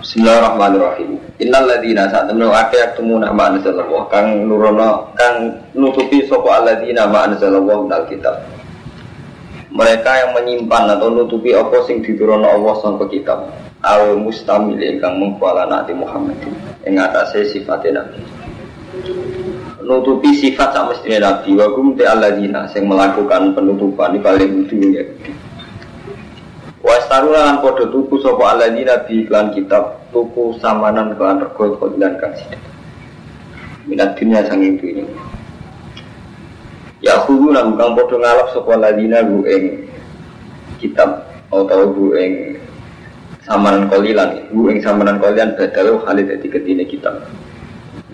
Bismillahirrahmanirrahim. Innal ladina saat temen akeh yaktumuna ma anzalallah kang nurono kang nutupi sapa alladzina ma anzalallah dal kitab. Mereka yang menyimpan atau nutupi apa sing diturunno Allah sangka kitab. Al mustamil kang mengkuala Nabi Muhammad ing atase sifat Nabi. Nutupi sifat sama mestine Nabi wa kum te alladzina sing melakukan penutupan di paling dunia. Wastaru lan padha tuku sapa alladzina bi iklan kitab tuku samanan kelan rego kodilan kang sithik. Minat dunia sanging dunya. Ya kudu lan kang padha ngalap sapa alladzina bu ing kitab atau bu ing samanan kolilan bu ing samanan kolilan badal khalid dadi ketine kitab.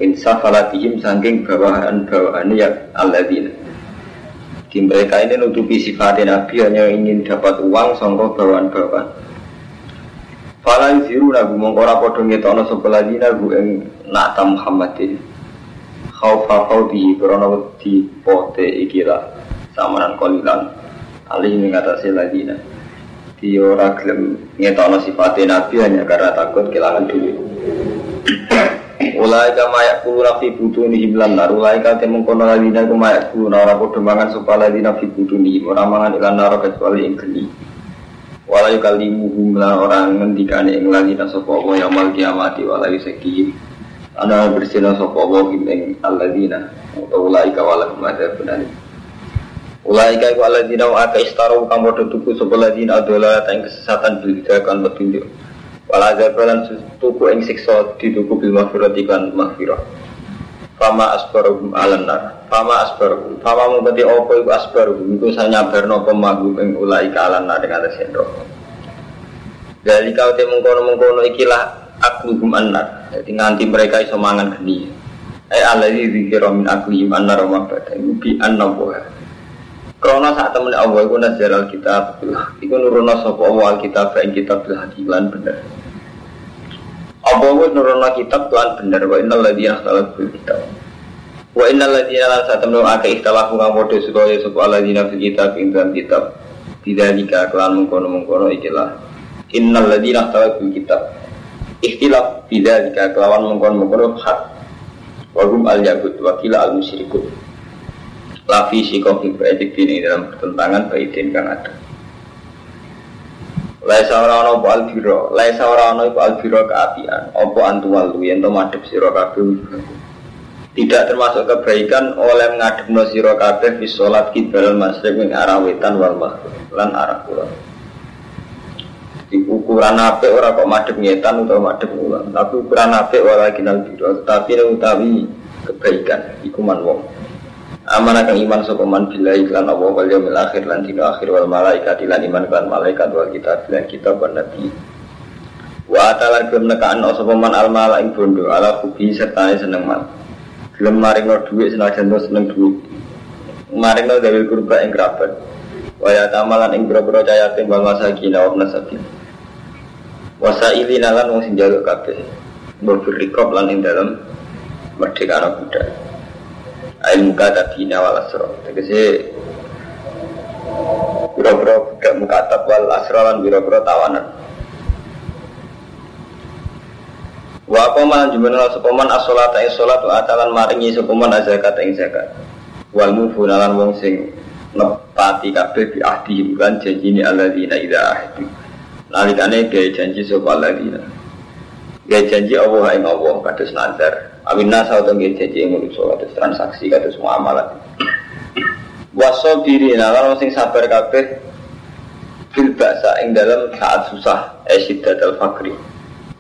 Insaf alatihim sangking bawahan-bawahan ya alladzina di mereka ini nutupi sifat Nabi hanya ingin dapat uang songkok bawaan-bawaan. Fala yuziru nagu mongkora podo sebelah dina gu ing nata Muhammadin. Khaufa khawdi krono wedi pote ikilah samanan kolilan. Ali mengatasi ladina. Di ora gelem ngetono sifat Nabi hanya karena takut kehilangan duit. Ulai kama yak kulu butuh nih himlan nar. Ulai kama temung kono ladina kuma yak kulu nara podo mangan sopa ladina fi butuh nih. Orang mangan ilan nara kecuali yang geni. Walai kali muhumlah orang ngendikane ing ladina sopa Allah yang mal kiamati walai sekim. Ana bersina sopa Allah ing aladina. Atau ulai kawala kumada benar. Ulai kaya aladina wa aka istaru kamu tuku sopa ladina adalah yang kesesatan kan petunjuk. Wala azabalan tuku ing siksa dituku bil maghfirati kan maghfirah. Fama asbaruhum alan nar. Fama asbaruhum. Fama mengkoti opo iku asbaruhum. Iku sanyabarno pemagum ing ulai ka alan nar dengan atas sendok. Dari kau te mengkono-mengkono ikilah akluhum annar. Jadi nganti mereka iso mangan geni. Eh alladzi dzikra min aklihim annar wa mabada. Bi annabuha. Krono saat temen Allah iku nazar alkitab Iku nurono sapa Allah alkitab ing kitab bil lan bener Allah iku nurono kitab lan bener? Wa innal ladzina ikhtalafu fil kitab. Wa innal ladzina lan temen akeh ikhtalafu kang padha supaya sapa alladzina fil kitab ing dalam kitab. Bidzalika kelan mengkono-mengkono ikilah. Innal ladzina ikhtalafu fil kitab. Ikhtilaf bidzalika kelawan mengkono-mengkono hak. Wa hum al-yahud wa kila al-musyrikun lafi sikofi baidik ini dalam pertentangan baidin kan ada Laisa ora ana apa albiro, laisa ora ana iku albiro keapian, apa antuwalu yen to madhep sira kabeh. Tidak termasuk kebaikan oleh mengadepno sira kabeh fi salat kibal masrik ing arah wetan wal maghrib lan arah kulon. Di ukuran apik ora kok madhep ngetan utawa madhep kulon, tapi ukuran apik ora kinal biro, tapi utawi kebaikan iku man. Amanah kang iman sapa man billahi lan Allah wal yaumil akhir lan dina akhir wal malaikat lan iman kan malaikat wal kitab lan kitab wan nabi. Wa atalan gelem nekaan sapa man al mala ing bondo ala kubi serta seneng man. Gelem maring dhuwit senajan seneng dhuwit. Maring gawe kurba ing kerabat. Wa ya tamalan ing boro-boro cayatin wal masakin wa nasabi. Wasaili nalan wong sing njaluk kabeh. Mbok lan ing dalem merdeka anak budak ilmu kata dina wal asro tegese biro-biro budak mukatab wal asro lan biro-biro tawanan. Wa qaman jumana sopaman as-salat ing salat wa atalan maringi sopaman zakat ing zakat. Wal mufunalan wong sing nepati kabeh bi ahdi lan janjine alladzina idza ahdi. Nalikane gawe janji sapa alladzina. Gawe janji Allah ing Allah kados nazar Amin nasa atau nggih janji yang manusia kados transaksi kados muamalah. Waso diri nalar sing sabar kabeh fil baksa ing dalam saat susah esyiddat al fakri.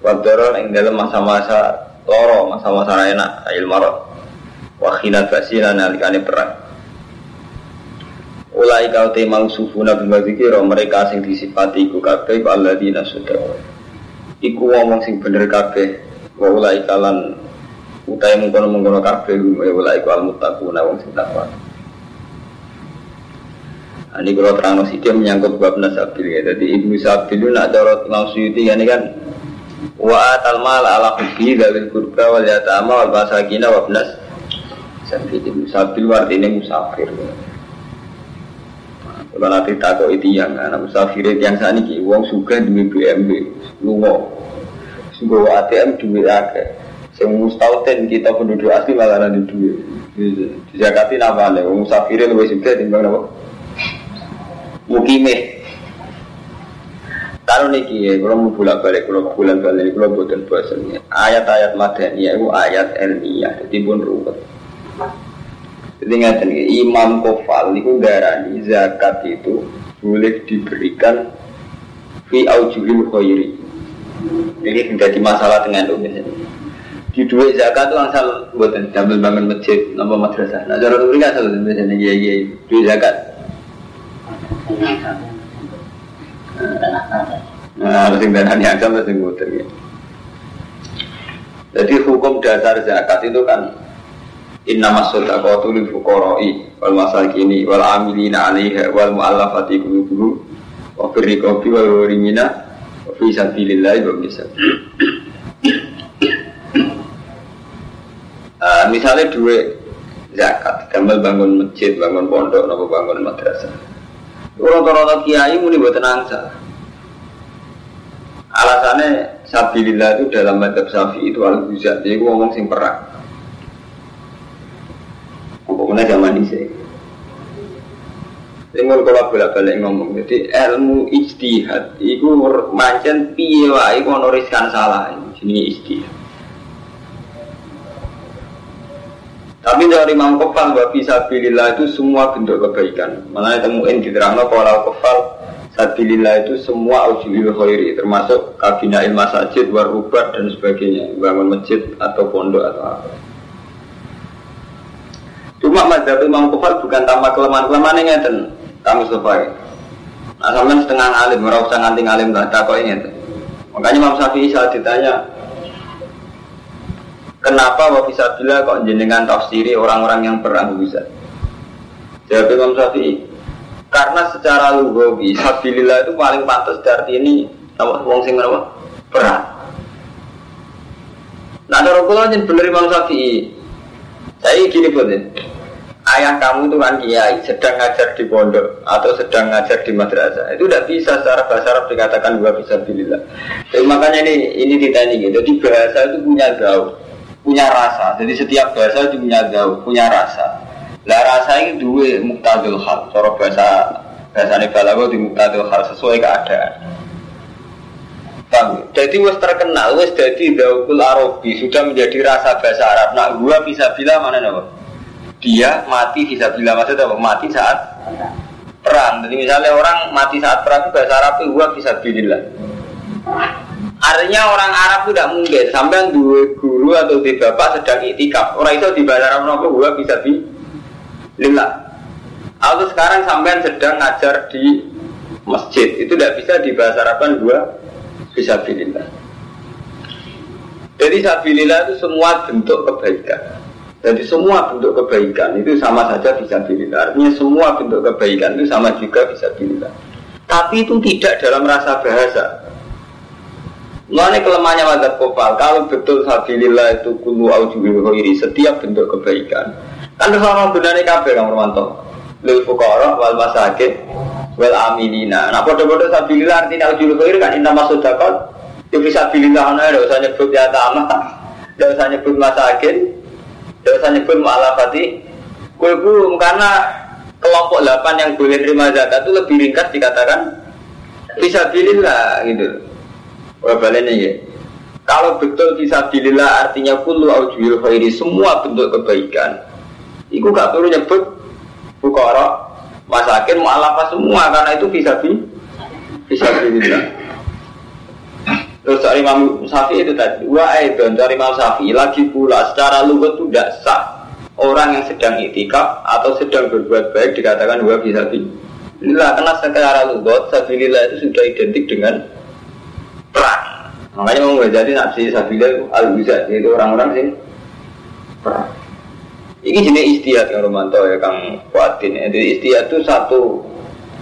Wadorol ing dalam masa-masa loro, masa-masa enak, ail marot. Wakhinat basina nalikane perang. Ulai kau temang sufuna bima zikiro mereka sing disifati iku kabeh alladzina sudah. Iku wong sing bener kabeh. Wa ulai kalan utai mengkono mengkono kafe ya al muttaquna wong sing takwa. Nah, ini kalau terang dia menyangkut bab nasabil ya jadi ibnu sabil itu nak imam suyuti ini kan wa atal mal ala hubbi dawil kurba wal yatama wal basakina wa bnas sabil ibnu sabil artinya musafir. Kalau nanti takut itu yang anak musafir yang saat ini uang suka di BMW lungo. Gue ATM duit akeh. Sing mustautin kita penduduk asli malah nanti duit. Zakati nama nih, musafirnya lebih suka timbang apa? Mukime. Kalau niki ya, kalau mau bolak balik, kalau bulan balik, kalau buatan bahasanya. Ayat-ayat madani itu ayat ilmiah, jadi pun ruwet. Jadi ngeten Imam Kofal itu darani zakat itu boleh diberikan fi aujuhil khairi. Ini menjadi masalah dengan itu Di duit zakat itu asal buatan damel bangun masjid, nama madrasah. Nah, cara itu kan asal biasanya iya iya duit zakat. Nah, harus yang darah yang sama sing muter ya. Jadi hukum dasar zakat itu kan Inna masodaqatu lil fuqara'i wal masakini wal amilina 'alaiha wal mu'allafati qulubuhum wa riqabi wal gharimina wa fi sabilillah wa misal. Uh, misalnya duit zakat, gambar bangun masjid, bangun pondok, nopo bangun madrasah. Rata-rata kiai muni buat nangsa. Alasannya sabilillah itu dalam madhab syafi'i itu al jadi gue ngomong sing perang. Pokoknya zaman ini Tinggal kalau bolak-balik ngomong, jadi ilmu ijtihad itu mancen piye wae kono riskan salah ini ijtihad. Tapi dari Imam Kefal bahwa fisabilillah itu semua bentuk kebaikan. Mana temuin di terangno kalau Kefal Sabilillah itu semua ujulil khairi termasuk kabina ilmu masjid, warubat dan sebagainya bangun masjid atau pondok atau apa. Cuma mazhab Imam Kufar bukan tanpa kelemahan-kelemahan yang ngeten. Kamu Mustafa. Nah, setengah alim, ora usah nganti alim lah kok ngeten. Makanya Imam Syafi'i saat ditanya, Kenapa wa fisabilillah kok jenengan tafsiri orang-orang yang perang bisa? Jawab Imam Syafi'i, karena secara lugawi sabilillah itu paling pantas dari ini apa wong sing apa? Perang. Nah, ada kula jen bener Imam Syafi'i. Saya gini pun ayah kamu itu kan kiai sedang ngajar di pondok atau sedang ngajar di madrasah itu tidak bisa secara bahasa Arab dikatakan dua bisa bililah. Jadi makanya ini ini ditanya gitu. Jadi bahasa itu punya jauh, punya rasa. Jadi setiap bahasa itu punya jauh, punya rasa. Lah rasa ini dua muktadul hal. Cara bahasa bahasa balago di muktadul hal sesuai keadaan. Paham? Jadi wes terkenal, wes jadi daukul Arabi sudah menjadi rasa bahasa Arab. Nah, gua bisa bilang mana nih? dia mati bisa bila maksudnya apa? Mati saat perang. Jadi misalnya orang mati saat perang itu bahasa Arab itu gua bisa bilillah. Artinya orang Arab itu tidak mungkin sampai dua guru atau di bapak sedang itikaf. Orang itu di bahasa Arab nopo gua bisa bilillah. Atau sekarang sampai sedang ngajar di masjid itu tidak bisa di bahasa Arab kan gua bisa bilillah. Jadi sabilillah itu semua bentuk kebaikan. Jadi semua bentuk kebaikan itu sama saja bisa dilihat. Artinya semua bentuk kebaikan itu sama juga bisa dilihat. Tapi itu tidak dalam rasa bahasa. Mengenai kelemahannya madzhab kopal, kalau betul sabilillah itu kulu aujubil khairi, setiap bentuk kebaikan. Kan sama benarnya kabeh Kang Romanto. Lil fuqara wal masakin wal aminina. Nah, bodoh-bodoh sabilillah artinya aujubil khairi kan inna masudakot. Itu bisa bilillah, nah, ada usah nyebut ya tamah, ada usah nyebut masakin, tidak usah nyebut mu'alafati kulbum karena kelompok 8 yang boleh terima zakat itu lebih ringkas dikatakan bisa bilillah gitu. Wah ya. Kalau betul bisa bilillah artinya kullu aujuhil khairi semua bentuk kebaikan. Iku gak perlu nyebut bukara, masakin, mu'alafah semua karena itu bisa bi bisa bilillah. Terus dari Imam itu tadi, wa aidon dari Imam Syafi'i lagi pula secara lugat itu tidak sah orang yang sedang itikaf atau sedang berbuat baik dikatakan dua bisa di. Inilah karena secara lugat sabilillah itu sudah identik dengan perang. Makanya mau jadi nafsi sabilillah itu al itu orang-orang sih perang. Ini jenis istiadat yang Romanto ya Kang Kuatin. Jadi istiadat itu satu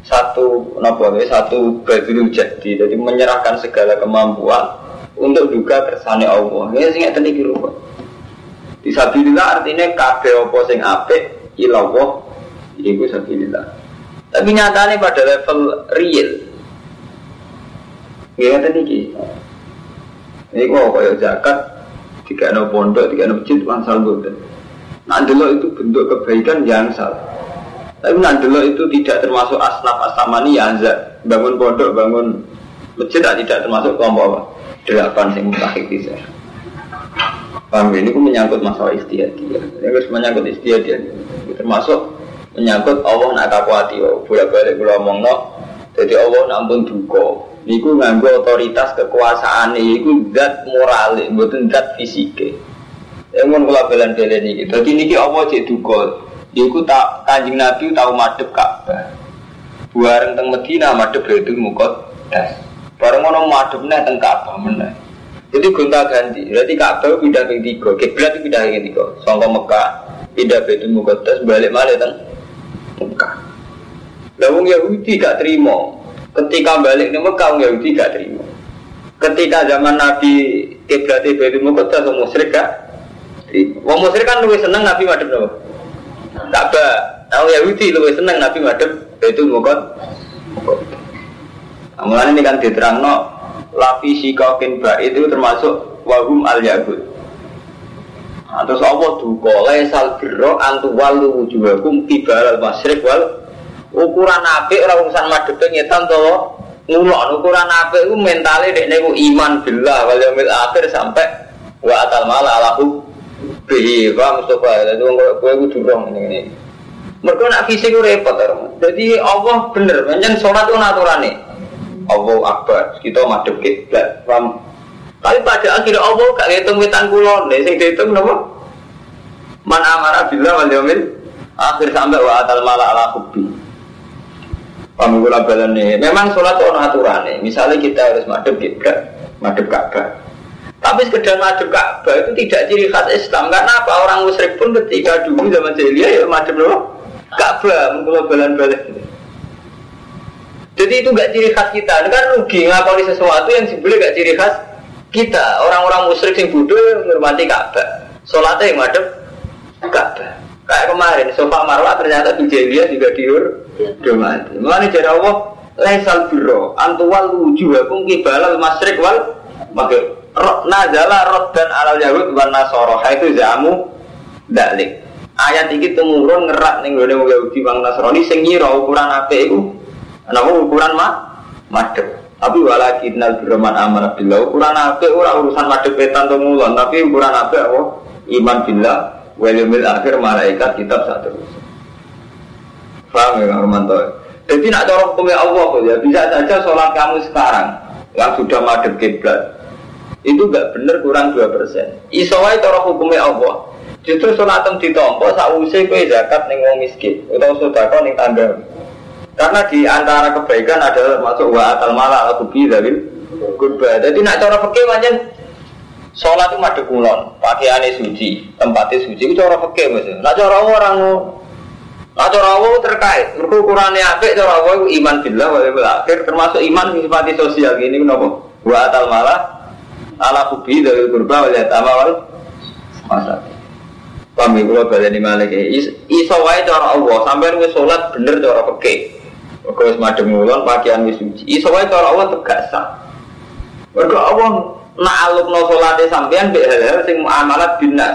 satu nopo satu badul jadi jadi menyerahkan segala kemampuan untuk juga kersane Allah ini sing ngeten iki rupa disabilillah artinya kabeh apa sing apik ilallah iku sabilillah tapi nyatanya pada level real Ya iki. Ini kok kaya zakat, tiga no pondok, tiga no masjid, wansal boten. Nah, itu bentuk kebaikan yang salah. Tapi nandelo itu tidak termasuk asnaf astamani ya bangun pondok, bangun masjid tidak termasuk kelompok apa? Delapan sing mutakhik bisa. Paham ini pun menyangkut masalah istiadat. Ya harus menyangkut istiadat. Termasuk menyangkut Allah nak kakuati. Oh, boleh balik ngomong no. Jadi Allah nampun duka. Niku nganggo otoritas kekuasaan niku zat moral, bukan zat fisik. Yang mau kula belen-belen ini. Jadi niki Allah cek duka. Iku tak kanjeng Nabi tahu madep Ka'bah. Buareng teng Medina madep Baitul Muqaddas. Bareng ngono madepnya teng Ka'bah meneh. Jadi gonta ganti. Berarti Ka'bah pindah ke tiga. Kiblat pindah ke tiga. Sangka Mekah pindah Baitul Muqaddas balik malah teng Mekah. Lah wong Yahudi gak terima. Ketika balik ke Mekah wong Yahudi gak terima. Ketika zaman Nabi kiblat Baitul Muqaddas wong musyrik gak Wong musyrik kan lebih seneng Nabi madep nopo? Ka'bah. Nah, Yahudi lebih seneng Nabi madep itu mukot. Nah, ini kan diterang no lapi sikokin ba itu termasuk wahum al yahud. Nah, terus Allah duka laisal birro antu walu wujuhakum kibal al masyrik wal ukuran apik ora urusan madhep ngetan to ngulok ukuran apik iku mentale dekne ku iman billah wal yaumil akhir sampai wa atal mala alahu Bi, Pak Mustafa, jadi orang gue gue durung ini ini. Mereka nak fisik repot, jadi Allah bener, menyen sholat itu aturan nih. Allah akbar, kita madep kiblat, paham? Tapi pada akhirnya Allah gak ngitung witan kulon, nih, sing dihitung nopo. Man amara bila wal yaumil akhir sampai wa atal mala ala hubbi. Gue nih, memang sholat itu aturan nih. Misalnya kita harus madep kiblat, madep Ka'bah. Tapi sekedar madep Ka'bah itu tidak ciri khas Islam. Karena apa? Orang musyrik pun ketika dulu zaman jahiliyah ya madep loh Ka'bah, mengkulo balan-balan. Jadi itu gak ciri khas kita. Ini kan rugi ngakoni sesuatu yang sebenarnya gak ciri khas kita. Orang-orang musyrik yang bodoh menghormati Ka'bah. Sholatnya yang madep Ka'bah. Kayak kemarin, sofa marwah ternyata di jahiliyah juga diur, mati. Mulanya jadi Allah, laisal biro, antuwal wujuhakum kibalal masrik wal maghrib. Nazala dan alal yahud wan nasara. Itu jamu dalik. Ayat ini temurun ngerak ning gone wong Yahudi wong Nasrani sing ngira ukuran apik iku napa ukuran mah madhep. Tapi walakin nal birman amara billah ukuran apik ora urusan madhepetan to mulon tapi ukuran apik apa? Iman billah wal yaumil akhir malaikat kitab satu Paham ya Romanto? Jadi nak cara hukumnya Allah ya bisa saja sholat kamu sekarang yang sudah madep kiblat itu gak bener kurang 2 persen. Isowai cara hukumnya Allah. Justru sholat ditompo sausai kue zakat ning wong miskin atau sedekah ning tangga. Karena di antara kebaikan adalah masuk wa atal mala al kubi dari kurba. Jadi nak cara fakir macam sholat itu madu kulon, pakaiannya suci, tempatnya suci itu cara fakir maksudnya. Nak cara orang Nah, cara terkait, mereka ukurannya apik, cara Allah iman billah wa akhir, termasuk iman sifat sosial ini kenapa? Wa atal malah ala kubi dari kurba wal yatama wal masa Kami kalau baleni malik iso wae cara Allah sampai wis salat bener cara peke. Mergo wis madhep ngulon pakaian wis suci. Iso wae cara Allah tegak sah. Mergo Allah nak alukno salate sampean mbek hal-hal sing muamalat binas.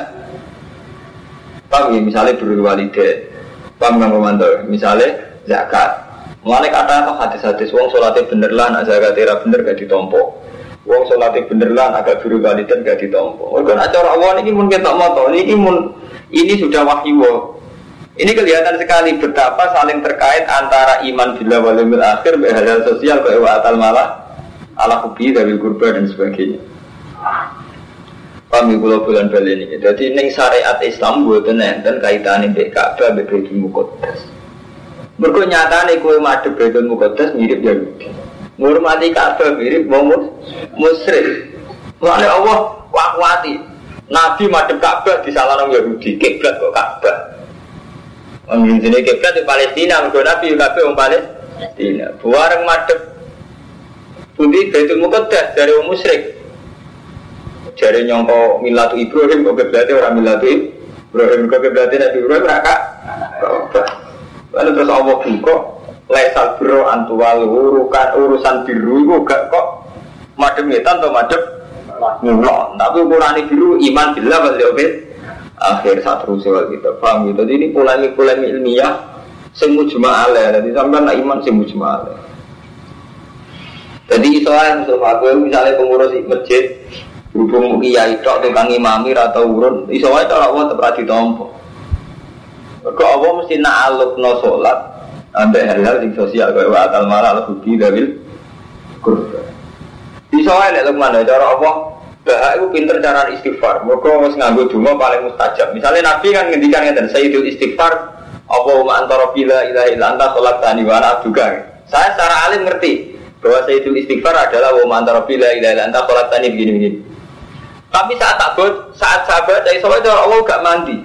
Paham ya, misalnya berwalide, paham nggak komando? Misalnya zakat, Mulai kata atau hadis-hadis, wong sholatnya bener lah, nak zakatnya bener gak ditompo. Wong sholatnya bener lah, agak biru dan gak ditompo. Mereka nak cara ini mungkin tak moto, ini mun ini sudah wahyu. Ini kelihatan sekali betapa saling terkait antara iman bila walimil akhir, hal sosial, kewa atal malah, ala kubi dari kurba dan sebagainya. Kami pulau bulan bali ini. Jadi neng syariat Islam buat dan kaitan ini Ka'bah Baitul Muqaddas. Mergo nyatane kowe madhep Baitul Muqaddas mirip Yahudi. Ngurmati Ka'bah mirip wong musyrik. Mulane Allah wakwati. Nabi madhep Ka'bah di salah Yahudi, kiblat kok Ka'bah. Wong jenenge kiblat di Palestina, mergo Nabi kabeh wong Palestina. Buareng madhep Budi Baitul Muqaddas dari wong. Jare nyongko milatu Ibrahim kok kiblatnya orang milatu Ibrahim kok kiblatnya Nabi Ibrahim raka. Lalu terus Allah buka Laisal biro antuwal urukan urusan biru itu gak kok madem ngetan atau madem Mulon. Tapi ukuran biru iman bila balik oke. Akhir saat rusuh gitu. Paham gitu. Jadi ini polemik-polemik ilmiah. Semu cuma ale. Jadi sampai nak iman semu cuma ale. Jadi soalnya misalnya aku misalnya pengurus masjid Berhubung kiai tok tukang imamir atau urun, iso wae cara Allah tetep ra ditampa. Kok Allah mesti nak no salat ambek hal-hal sing sosial kaya atal mala al budi dawil kurba. Iso wae nek mana cara Allah Bahak itu pinter cara istighfar. Mereka harus nganggo donga paling mustajab. Misalnya Nabi kan ngendikan ngeten Sayyidul istighfar Allahumma antara bila ilaha illa anta sholat tani wa juga. Saya secara alim ngerti bahwa Sayyidul istighfar adalah wa antara bila ilaha illa anta sholat tani begini-begini. Tapi saat takut, saat sahabat dari sahabat itu Allah gak mandi.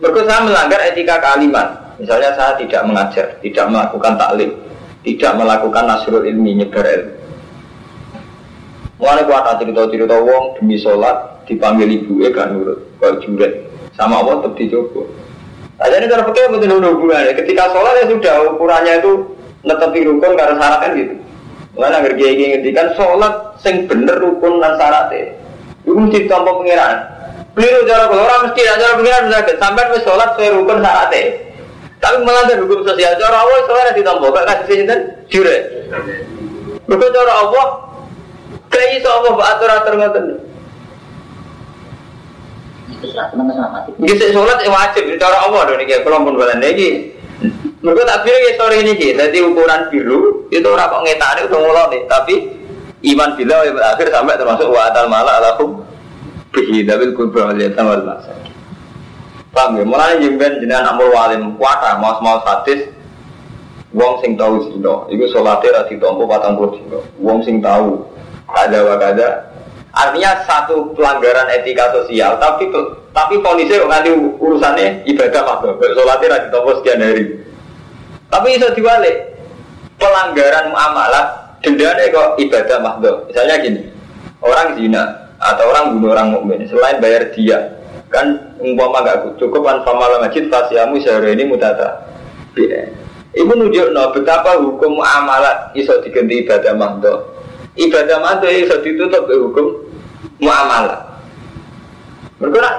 Mereka saya melanggar etika kalimat. Misalnya saya tidak mengajar, tidak melakukan taklim, tidak melakukan nasrul ilmi nyebar ilmu. Mulai kuat cerita-cerita wong demi sholat dipanggil ibu eh kan nurut, kalau juret sama Allah tetap dicoba. Aja ini cara pakai betul hubungannya. Ketika sholat ya sudah ukurannya itu netepi rukun karena syarat kan gitu. Mulai agar dia ingin ngertikan sholat sing bener rukun dan syaratnya. Itu mesti tanpa pengiran. Keliru cara kalau orang mesti cara pengiran sakit. Sampai wis sholat sesuai rukun syaratnya. Tapi melanggar hukum sosial. Cara Allah sholat ditambah. Gak kasih sinten jure. Mereka cara Allah kayak iso Allah atur atur ngoten. Bisa sholat wajib cara Allah dong ini kalau pun bulan ini. Mereka tak ya sore ini jadi ukuran biru itu orang kok ngetane udah nih tapi Iman bila yang berakhir sampai termasuk wa atal mala alakum bihi dabil kubra wal wal masak. Paham ya? Mulai jemben jenengan amul walim kuasa mau mau sadis Wong sing tahu zina, itu sholatnya rati tompo patang puluh zina. Wong sing tahu ada wakada. Artinya satu pelanggaran etika sosial, tapi tapi kondisi nanti urusannya ibadah mah, sholatnya rati tompo sekian hari. Tapi bisa diwalik, pelanggaran muamalah dendanya kok ibadah mahdoh. Misalnya gini, orang zina atau orang bunuh orang mukmin selain bayar dia kan umpama gak cukup kan famala masjid fasiamu sehari ini mutata. Ibu nunjuk no betapa hukum muamalat iso diganti ibadah mahdoh. Ibadah mahdoh iso ditutup ke hukum muamalat. Mereka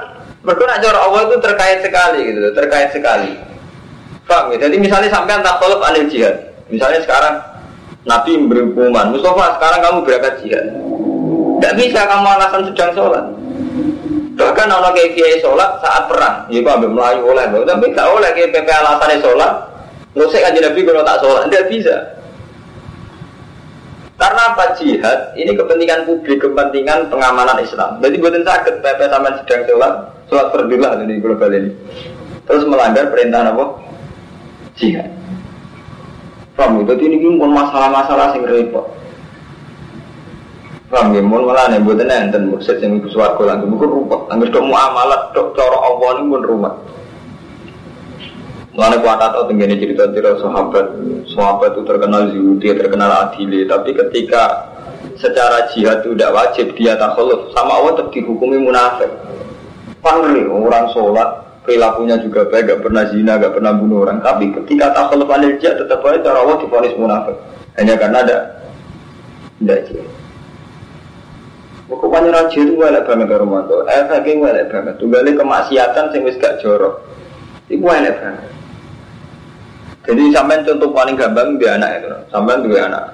mereka cara Allah itu terkait sekali gitu, terkait sekali. Paham ya? Jadi misalnya sampai tak tolak anil jihad. Misalnya sekarang Nabi berhukuman, Mustafa sekarang kamu berangkat jihad. Tidak bisa kamu alasan sedang sholat. Bahkan kalau kayak kiai sholat saat perang, ya kok ambil melayu oleh, tapi tidak oleh kayak PP alasannya sholat. Nggak usah kaji Nabi kalau tak sholat, tidak bisa. Karena apa jihad? Ini kepentingan publik, kepentingan pengamanan Islam. Jadi buatin sakit PP sama sedang sholat, sholat perdilah di global ini. Terus melanggar perintah apa? Jihad. Paham ya? Jadi ini pun masalah-masalah sing repot. Paham ya? Mun malah nih buat enten mursid yang ibu suwargo langsung bukan rumput. Angger dok muamalat dok cara Allah ini pun rumah. Mulanya kuat atau tenggine cerita cerita sahabat, sahabat itu terkenal dia terkenal adili. Tapi ketika secara jihad itu tidak wajib dia takhluf sama Allah tetap dihukumi munafik. Panggil orang sholat perilakunya juga baik, gak pernah zina, gak pernah bunuh orang. Tapi ketika takhluf anil jihad tetap aja cara Allah difonis munafik. Hanya karena ada tidak jihad. Pokoknya raja itu welek banget ke rumah tuh. Efeknya welek banget. Tunggali kemaksiatan sing wis gak jorok. Itu welek banget. Jadi sampai contoh paling gampang dia anak itu. Sampai dua anak.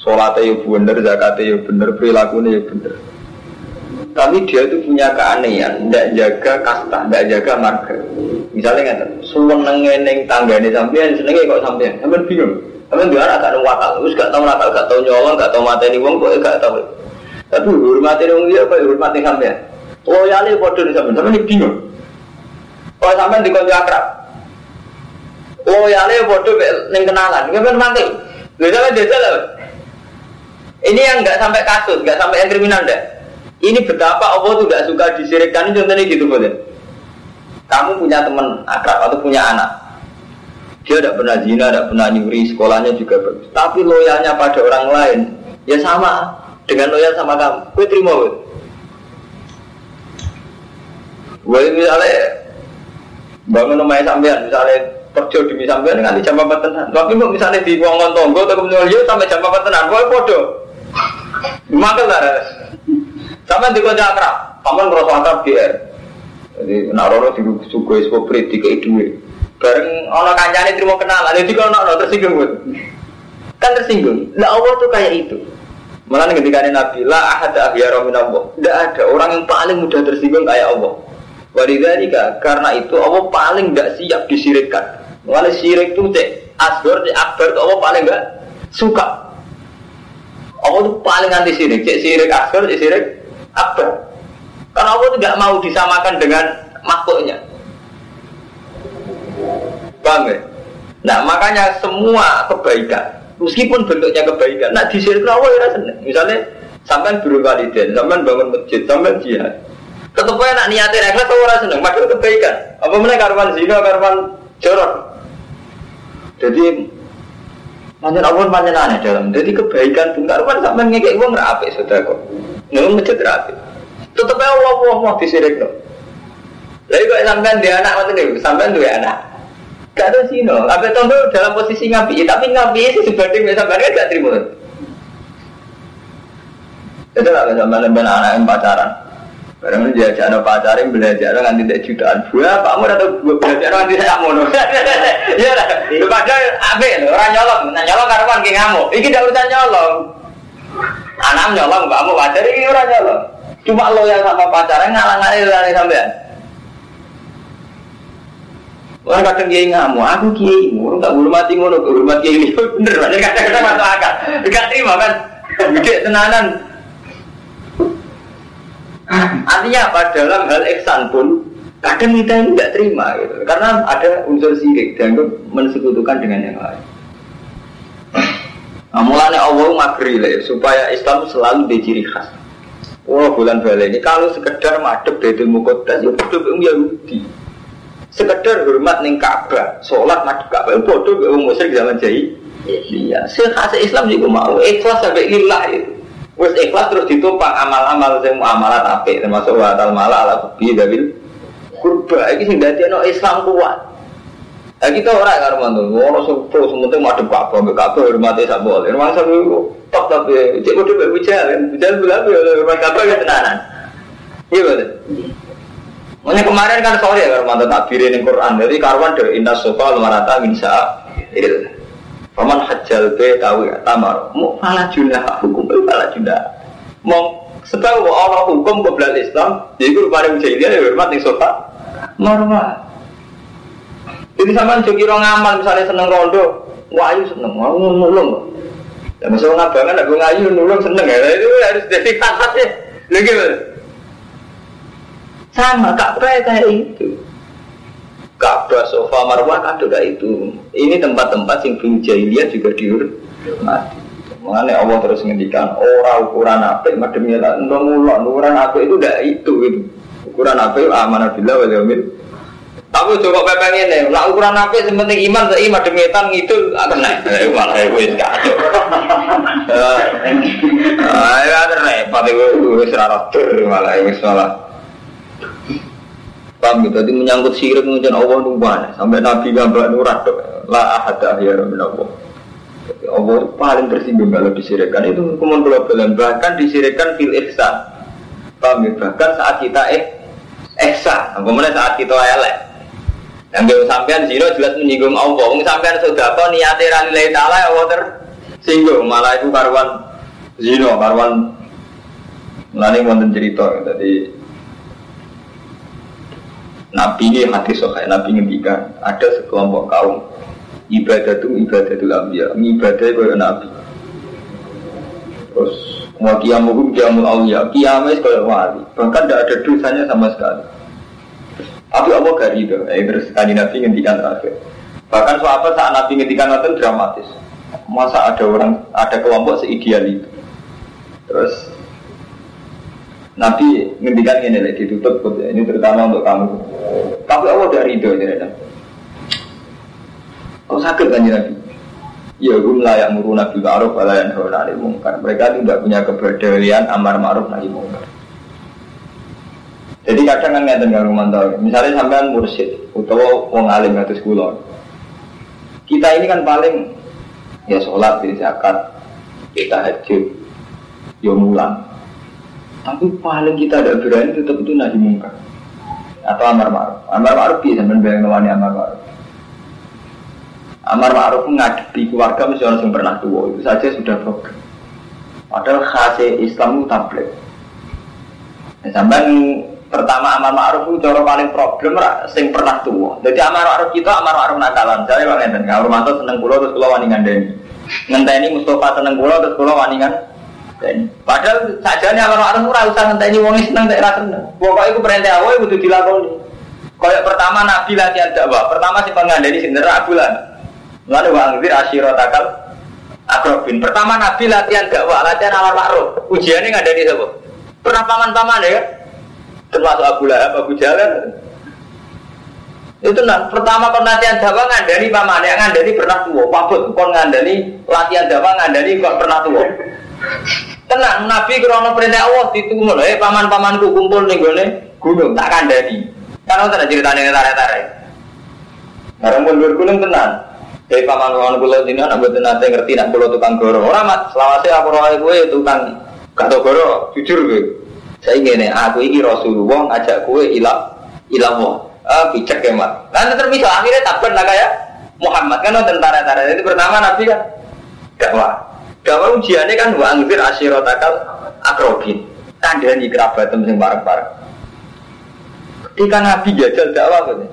Sholatnya ya bener, zakatnya ya bener, perilakunya ya bener. Tapi dia itu punya keanehan, tidak jaga kasta, tidak jaga marga. Misalnya nggak suweng nengeneng tangga ini sampean, senengnya kok sampean, sampean bingung. Sampean dia anak tak nakal, terus gak tahu nakal, gak tahu nyolong, gak tahu mata ini uang, kok gak tahu. Tapi hormatin uang dia, apa hormatin sampean? Loyalnya bodoh di sampean, sampean bingung. Kalau sampean di konco akrab, loyalnya bodoh neng kenalan, sampean mati. Lalu sampean lah. Ini yang nggak sampai kasus, nggak sampai yang kriminal deh. Ini betapa Allah tuh gak suka disirikkan ini contohnya gitu boleh. Kamu punya teman akrab atau punya anak, dia tidak pernah zina, tidak pernah nyuri, sekolahnya juga bagus. Tapi loyalnya pada orang lain, ya sama dengan loyal sama kamu. Gue terima gue. Gue misalnya bangun rumahnya sampean, misalnya kerja di sampean dengan jam apa tenan. Tapi misalnya di ruangan tonggo atau kemudian sampai jam apa tenan, gue bodoh. Lah. Sama di kota akrab, kamu ngerasa akrab GR. Jadi nak rono di suku espo prit kei duwe. Bareng ono kancane terima kenal, ada tiga ono tersinggung buat. Kan tersinggung. Lah Allah tuh kayak itu. Malah ketika Nabi lah ada ahyara min Allah. Tidak ada orang yang paling mudah tersinggung kayak Allah. Walidhalika karena itu Allah paling tidak siap disirikkan. Malah sirik itu cek asgor cek akbar itu Allah paling nggak suka. Allah itu paling anti sirik. Cek sirik asgor cek sirik akbar. Karena Allah tidak mau disamakan dengan makhluknya. Paham ya? Nah makanya semua kebaikan, meskipun bentuknya kebaikan, nah disirik Allah ya. Misalnya sampai buru waliden, sampai bangun masjid, sampai jihad. Tetap aja nak niatin ikhlas orang seneng, padahal kebaikan. Apa mana karuan zina, karuan jorok. Jadi Manjan Allah manjan aneh dalam. Jadi kebaikan pun karuan sampai ngekek uang rapi sudah kok. Nunggu masjid rapi. Tetap Allah Allah mau disirik loh. Lalu kok sampean dia anak macam ini, sampean dua anak. Gak ada sih no. Apa tahu dalam posisi ngapi, tapi ngapi sih seperti sampean kan gak terima. Itu lah sampean sampean anak yang pacaran. Barang dia ajak anak pacaran belajar kan tidak jutaan. Gua kamu atau gua belajar kan tidak mau Iya lah. Padahal abe orang nyolong, nyolong karuan ki ngamuk. Iki tidak urusan nyolong. Anak nyolong, kamu pacar ini orang nyolong. Cuma yang sama pacarnya ngalang-ngalang dari sampean. Orang kadang kiai ngamuk, aku kiai, orang tak hormati ngono, hormati kiai ini bener, kadang-kadang masuk akal, gak terima kan, gede tenanan. Artinya apa dalam hal ihsan pun kadang kita ini nggak terima gitu, karena ada unsur sirik dan mensekutukan dengan yang lain. Nah, mulanya Allah magri supaya Islam selalu diciri khas. Oh bulan balik ini kalau sekedar madep dari mukodas ya bodoh be Yahudi. Sekedar hormat ning Ka'bah, sholat madep Ka'bah itu bodoh be musyrik zaman jahil. Iya, sekhas Islam juga mau ikhlas sampai lillah itu. Wes ikhlas terus ditopang amal-amal sing muamalat apik termasuk wa tal mala ala bi dabil kurba iki sing dadekno Islam kuat. Nah kita orang kan mantu, orang sepuh semuanya madep Ka'bah, Ka'bah hormati sak boleh. Rumah sak top tapi cek kudu mbek bujal kan. Bujal bilang ya rumah Ka'bah ya tenanan. Iya betul. Makanya kemarin kan sorry ya kalau mantu takbir ini Quran. Jadi karuan dari indah sofa lumarata min il. Paman hajjal be tahu ya tamar. Mau falah junah hukum, falah junah. Mau sebab Allah hukum kebelal Islam, jadi guru pada mujahidin ya hormat nih sofa. Normal. Jadi sama jogi rong amal misalnya seneng rondo, wayu seneng, mau nulung. Ya masuk ngabangan aku ngayu nulung seneng ya, itu harus jadi ya. Lagi Sama Ka'bah kayak itu. Ka'bah, sofa, marwah kan juga itu. Ini tempat-tempat yang bin jahiliyah juga dihormati. Mengenai Allah terus ngendikan orang ukuran apa, mademnya lah, nulung ukuran apa itu udah itu gitu. Ukuran apa amanah billah wal yaumil tapi coba pepeng ini, lah ukuran apa sih penting iman, tapi madem ngetan ngidul, akan naik. Eh, malah itu kacau. Ah, ya ada repot itu, wis ora malah wis malah. Paham gitu, tadi menyangkut sirik mengucapkan Allah numpana, sampai Nabi gambar nurat dok, la ahad ahyara min Allah. Allah paling tersinggung kalau disirikkan itu hukuman global bahkan disirikkan fil ihsan. Paham ya? Bahkan saat kita eh ihsan, kemudian saat kita elek. Yang gue sampean zino jelas menyinggung Allah. Wong sampean sudah apa niate ra lillahi taala ya Allah tersinggung. Malah itu karuan zino, karuan Mulane wonten cerita. Tadi Nabi ini hati sokai Nabi ngendikan ada sekelompok kaum ibadah itu ibadah itu ambiya ibadah itu Nabi. Terus mau kiamuhum kiamul awliya. Kiamnya sekolah wali. Bahkan tidak ada dosanya sama sekali tapi Allah gak itu, eh, terus kali Nabi ngendikan terakhir. Bahkan sahabat saat Nabi ngendikan itu dramatis. Masa ada orang, ada kelompok seideal itu. Terus Nabi ngendikan ini lagi ditutup, ini terutama untuk kamu. Tapi Allah dari itu, ya, Kok sakit kan Nabi? Ya hum layak muru nabi ma'ruf wa la yanhauna Mereka tidak punya keberdayaan amar ma'ruf nahi mungkar. Jadi kadang kan ngeten kang mantau. Misalnya sampean mursyid utawa wong alim atus kula. Kita ini kan paling ya sholat, ya zakat, kita hajud, ya mulang. Tapi paling kita ada berani tetap itu nahi mungkar atau amar ma'ruf. Amar ma'ruf bisa membayang nawani amar ma'ruf. Amar ma'ruf ngadepi keluarga mesti orang yang pernah tua itu saja sudah problem. Padahal khasnya Islam itu tablet. Nah, sampai pertama amar ma'ruf itu cara paling problem sing pernah tua. Jadi amar ma'ruf kita amar ma'ruf nakalan. Saya bang Enten, kalau Romanto seneng pulau terus waningan deni. Ngenteni Mustafa seneng pulau terus pulau waningan Padahal saja nih amar ma'ruf ora usah ngenteni wong seneng tak ra seneng. Pokoke iku perintah awake kudu dilakoni. Kayak pertama Nabi latihan dakwah, pertama si pengandani sing nerak bulan. Lalu wa angzir takal akrobin. Pertama Nabi latihan dakwah, latihan amar ma'ruf. Ujiannya ngandani sapa? Pernah paman-paman ya? Termasuk Abu Lahab, Abu Jahal. Itu nah, pertama kon latihan dakwah ngandani paman yang ngandani pernah tua. Pabut kon ngandani latihan dakwah ngandani kok pernah tua. Tenang, Nabi krono perintah Allah ditunggu loh, eh paman-pamanku kumpul nih gue gunung tak kandani. Karena tidak ceritanya tarik-tarik. Barang pun bergunung tenang. Eh paman paman kulo dina nak buat nanti ngerti nak kulo tukang goro. Orang mat selawase aku roh gue tukang kata goro jujur gue. Saya ingin aku ini Rasulullah ngajak gue ilah ilah mau. Ah picek ya mat. Nanti terpisah akhirnya takut lah kayak Muhammad kan tentara-tentara. Itu pertama Nabi kan dakwah. Dakwah ujiannya kan wa angfir asyirotakal akrobin. Kandani kerabatem sing bareng-bareng. Ketika Nabi jajal dakwah gitu.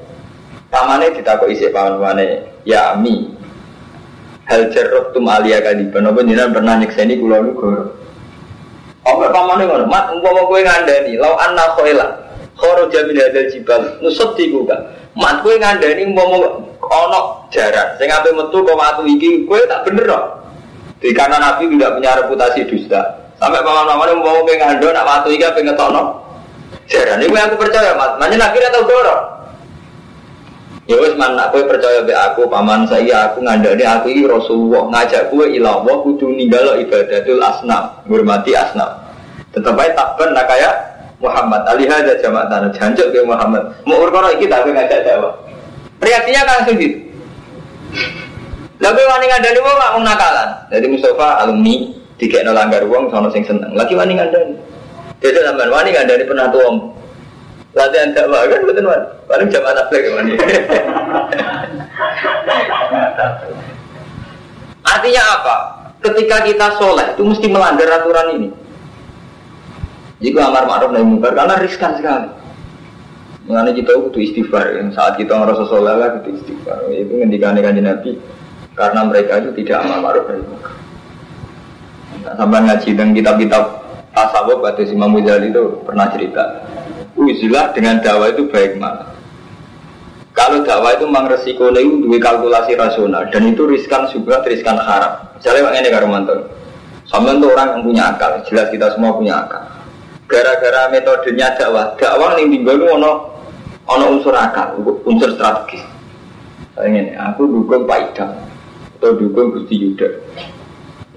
Pamane ditakok isih paman-pamane, ya ami. Hal tum alia kadiban apa jenengan pernah nyekseni kula niku. Apa pamane ngono, mat umpama kowe ngandani, lau anna khaila. Khoro jamin hadal jibal, nusut diku kan. Mat kowe ngandani umpama ana jarak sing ape metu kok watu iki kowe tak bener kok. Jadi karena Nabi tidak punya reputasi dusta. Sampai paman-paman mau pengando nak waktu iga pengetono. Jarang ini aku percaya mas. Mana Nabi atau goro? Ya wes mana aku percaya be aku paman saya aku ngandani aku ini Rasulullah ngajak gue ilah Allah kudu ninggalo ibadatul asnam menghormati asnam. Tetap aja takban nak kayak Muhammad Ali jamaah tanah jancuk ke Muhammad. Mau urkono iki tak ngajak jawab. Reaksinya kan gitu. Tapi wani ngandani wong gak nakalan. Jadi Mustafa alumni tiga no langgar wong sono sing seneng. Lagi wani ngandani. Jadi sampean wani ngandani pernah tuom. Latihan tak kan betul wan. Paling jam anak lagi wani. Artinya apa? Ketika kita soleh itu mesti melanggar aturan ini. Jika amar ma'ruf nahi mungkar karena riskan sekali. Mengenai kita butuh istighfar. Saat kita ngerasa soleh lah butuh istighfar. Itu ngendikan kanjeng Nabi karena mereka itu tidak amal ma'ruf nahi munkar. Sampai ngaji dan kitab-kitab tasawuf kata Imam Ghazali itu pernah cerita. Uzilah dengan dakwah itu baik mana? Kalau dakwah itu memang resiko itu dua kalkulasi rasional dan itu riskan juga riskan haram. Misalnya ini Karumanto, sama itu orang yang punya akal, jelas kita semua punya akal. Gara-gara metodenya dakwah, dakwah yang tinggal itu ono ono unsur akal, unsur strategis. Ini, aku dukung Pak Idam atau dukung Gusti Yuda.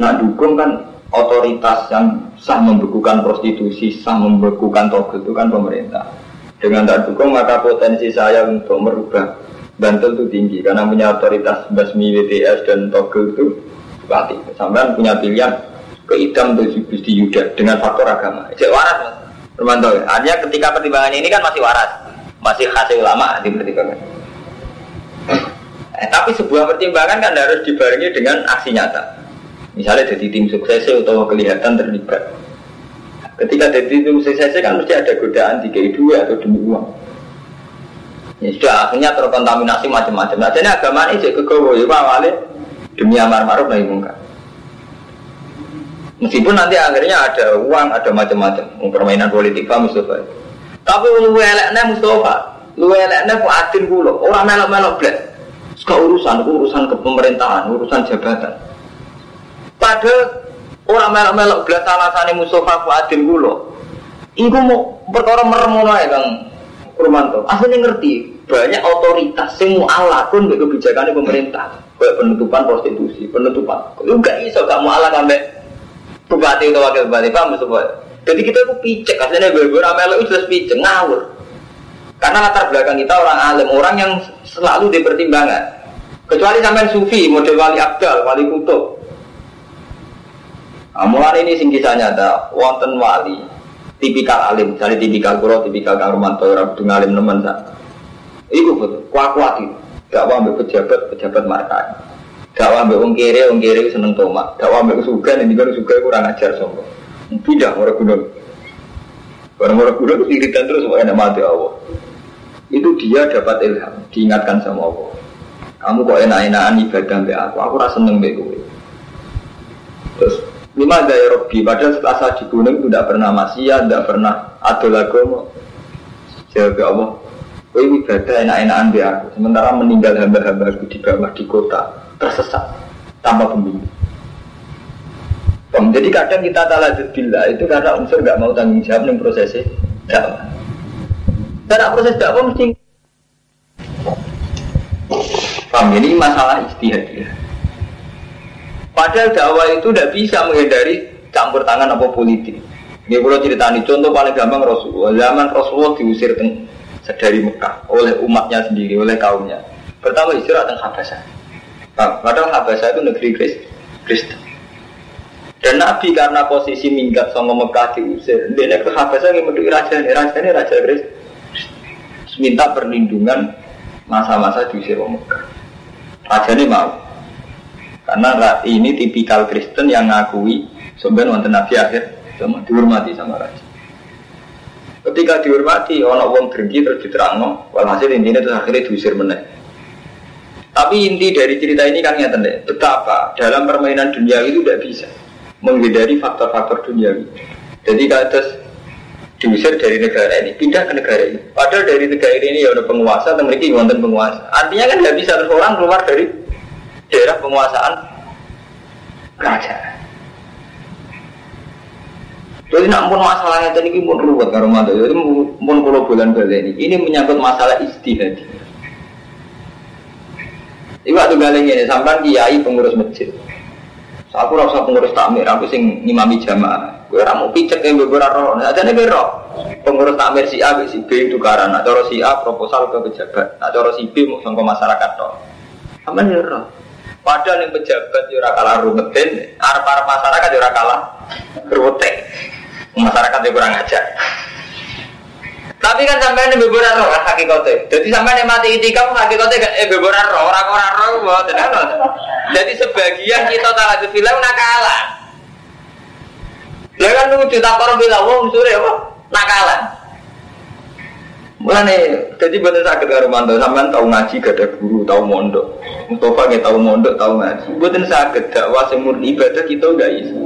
Nah dukung kan otoritas yang sah membekukan prostitusi, sah membekukan togel itu kan pemerintah. Dengan tak dukung maka potensi saya untuk merubah Bantul itu tinggi karena punya otoritas basmi WTS dan togel itu berarti sampai punya pilihan ke idam atau Yuda dengan faktor agama. Jadi waras mas. Romanto, artinya ketika pertimbangannya ini kan masih waras, masih hasil ulama dipertimbangkan. Eh, tapi sebuah pertimbangan kan harus dibarengi dengan aksi nyata. Misalnya jadi tim sukses atau kelihatan terlibat. Ketika jadi tim sukses kan mesti ada godaan tiga dua atau demi uang. Ya sudah akhirnya terkontaminasi macam-macam. Nah, jadi agama ini jadi kegawa ya awalnya demi amar ma'ruf nahi mungkar. Meskipun nanti akhirnya ada uang, ada macam-macam, permainan politik Pak Mustafa. Tapi lu eleknya Mustafa, lu eleknya kok adin kulo, orang melok-melok blek. Suka urusan, urusan kepemerintahan, urusan jabatan. Padahal orang melok-melok belas alasannya Mustafa Fuadin Gulo. Iku mau perkara meremono ya Kang Kurmanto. Aslinya ngerti banyak otoritas yang mau pun kebijakan pemerintah. Kayak penutupan prostitusi, penutupan. Lu gak iso gak mau ala sampai bupati atau wakil bupati paham Mustafa. Jadi kita itu picek, aslinya gue-gue itu jelas picek, ngawur. Karena latar belakang kita orang alim, orang yang selalu dipertimbangkan. Kecuali sampai sufi, model wali abdal, wali kutub. Nah, mulai ini sing kisah nyata, wonten wali. tipikal alim, misalnya tipikal kuro, tipikal kang romanto, orang kudu ngalim nemen tak. Iku betul, kuat kuat itu. Gak wambil pejabat, pejabat markai. Gak wambil wong kiri, wong kiri seneng tomat. Gak wambil suga, ini kan suga kurang ajar sombong. Pindah orang gunung. Orang orang gunung iritan terus, enak mati Allah. Itu dia dapat ilham, diingatkan sama Allah. Kamu kok enak-enakan ibadah mbak aku, aku rasa seneng gue. Terus lima daya Robi, padahal setelah saya di gunung itu tidak pernah maksiat, tidak pernah ada lagu Jawab ya Allah, Kau ibadah enak-enakan mbak aku, sementara meninggal hamba-hamba aku di bawah di kota tersesat tanpa pembimbing. Jadi kadang kita talah bila itu karena unsur nggak mau tanggung jawab nih prosesnya dakwah. Karena proses dakwah mesti Paham ini masalah istihad ya. Padahal dakwah itu tidak bisa menghindari campur tangan apa politik. Ini kalau cerita ini contoh paling gampang Rasulullah. Zaman Rasulullah diusir dari Mekah oleh umatnya sendiri, oleh kaumnya. Pertama istirahat teng Habasah. Padahal Habasah itu negeri Kristen. Dan Nabi karena posisi minggat sama Mekah diusir, dia ke Habasah yang menduduki raja ini, raja ini raja Kristen. Minta perlindungan masa-masa diusir Mekah. Raja ini mau. Karena ini tipikal Kristen yang ngakui sebenarnya wonten Nabi akhir sama dihormati sama raja. Ketika dihormati, orang wong dengki terus diterangno, walhasil intinya terus akhirnya diusir meneh. Tapi inti dari cerita ini kan nyata deh, betapa dalam permainan dunia itu tidak bisa menghindari faktor-faktor dunia. Jadi terus diusir dari negara ini, pindah ke negara ini. Padahal dari negara ini ya ada penguasa, dan mereka penguasa. Artinya kan nggak bisa terus orang keluar dari daerah penguasaan kerajaan. Jadi nak pun masalahnya tadi ini pun ruwet karo mantu. Jadi pun pulau bulan balik ini. Ini menyangkut masalah istihad. Ibu tuh galeng ini sampai kiai pengurus masjid. Aku rasa pengurus takmir, aku sing ngimami jamaah. Gue ramu picek yang beberapa roh. Nah, jadi gue roh. Pengurus takmir si A, si B itu karena. Nah, si A proposal ke pejabat. Nah, si B mau ke masyarakat toh. Sama nih roh. Padahal yang pejabat ya ora kalah rumetin, arep-arep masyarakat ya ora kalah rumetin. Masyarakat yang kurang ajar. Tapi kan sampai ini beberapa roh kan hakikatnya. Jadi sampai ini mati itikam hakikatnya kan eh beberapa roh orang-orang roh buat Jadi sebagian kita tak film nakalan. Lah kan lucu tak korup bilang wong sore apa? Nakalan. Mulane jadi bener sakit karo mantu sampean tahu ngaji gak ada guru, tahu mondok. Mustafa nggak tahu mondok, tahu ngaji. Bener sakit dakwah sing murni ibadah kita gak iso.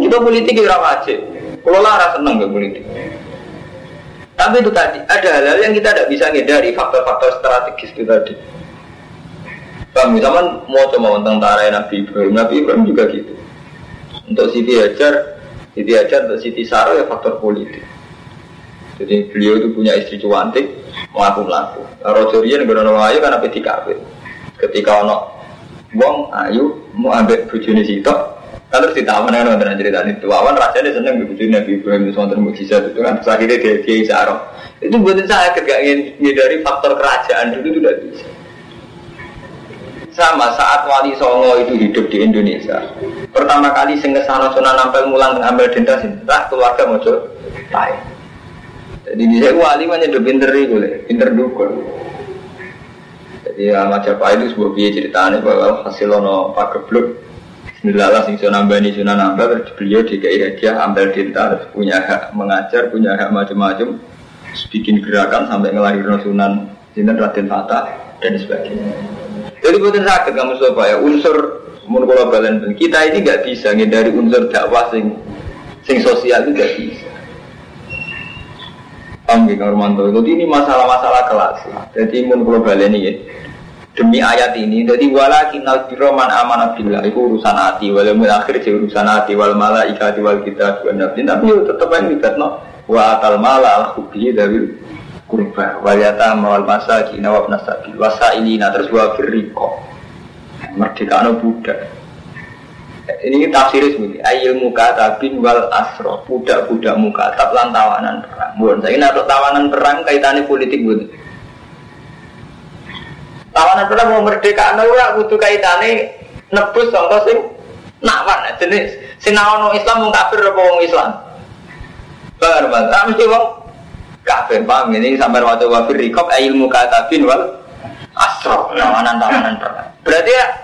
Kita politik ora wajib. Kalau lara seneng gak politik. Tapi itu tadi, ada hal-hal yang kita tidak bisa ngedari faktor-faktor strategis itu tadi. Kami zaman mau coba tentara Nabi Ibrahim, Nabi Ibrahim juga gitu. Untuk Siti Hajar, Siti aja untuk Siti Saro ya faktor politik. Jadi beliau itu punya istri cuantik, melaku melaku. Rojo Rian berono ayu karena PDKP. Ketika ono wong ayu mau ambil bujuni situ, kan terus ditawan kan wonten cerita itu. Awan rasanya seneng bujuni Nabi Ibrahim itu wonten mukjizat itu kan. Terus akhirnya dia dia Saro. Itu buatin saya gak dari faktor kerajaan dulu itu tidak bisa. Sama saat Wali Songo itu hidup di Indonesia. Pertama kali sing ke sana sunan nampel mulang ambil denda sih, keluarga mau tai. Jadi di saya wali mana udah pinter itu, pinter dukun. Jadi Ahmad Japa itu sebuah biaya ceritanya bahwa hasil ono pak geblok Bismillah sing sunan bani sunan nambah terus beliau DKI hadiah ambil denda punya hak mengajar punya hak macam-macam bikin gerakan sampai ngelahirin sunan Sinten Raden Fata dan sebagainya. Jadi bukan sakit kamu supaya unsur mun kula balen kita ini nggak bisa dari unsur dakwah sing sing sosial itu nggak bisa. Paham ya Romanto? Jadi ini masalah-masalah kelas. Jadi mun kula balen ini demi ayat ini jadi wala kinal man amanah billah. Itu urusan hati wal akhir sih urusan hati wal malaikati wal kita wal nabi. Tapi tetap yang tidak no wa atal mala al hubbi dari kurba. Wal yata mawal masakin wa nasabi wasailina terus wa firriqo. Merdeka no budak ini tafsir seperti ayil muka tabin wal asro. Budak budak muka tab lan tawanan perang. Bukan saya ini tawanan perang kaitannya politik bukan? Tawanan perang mau merdeka no ya butuh kaitannya nebus contoh sing nawan. Jenis sinawan Islam mau kafir apa wong Islam? Bar mas, ah mesti wong kafir paham? Ini sampai waktu wafir rikop ilmu katabin wal astro tawanan tawanan pernah. Berarti ya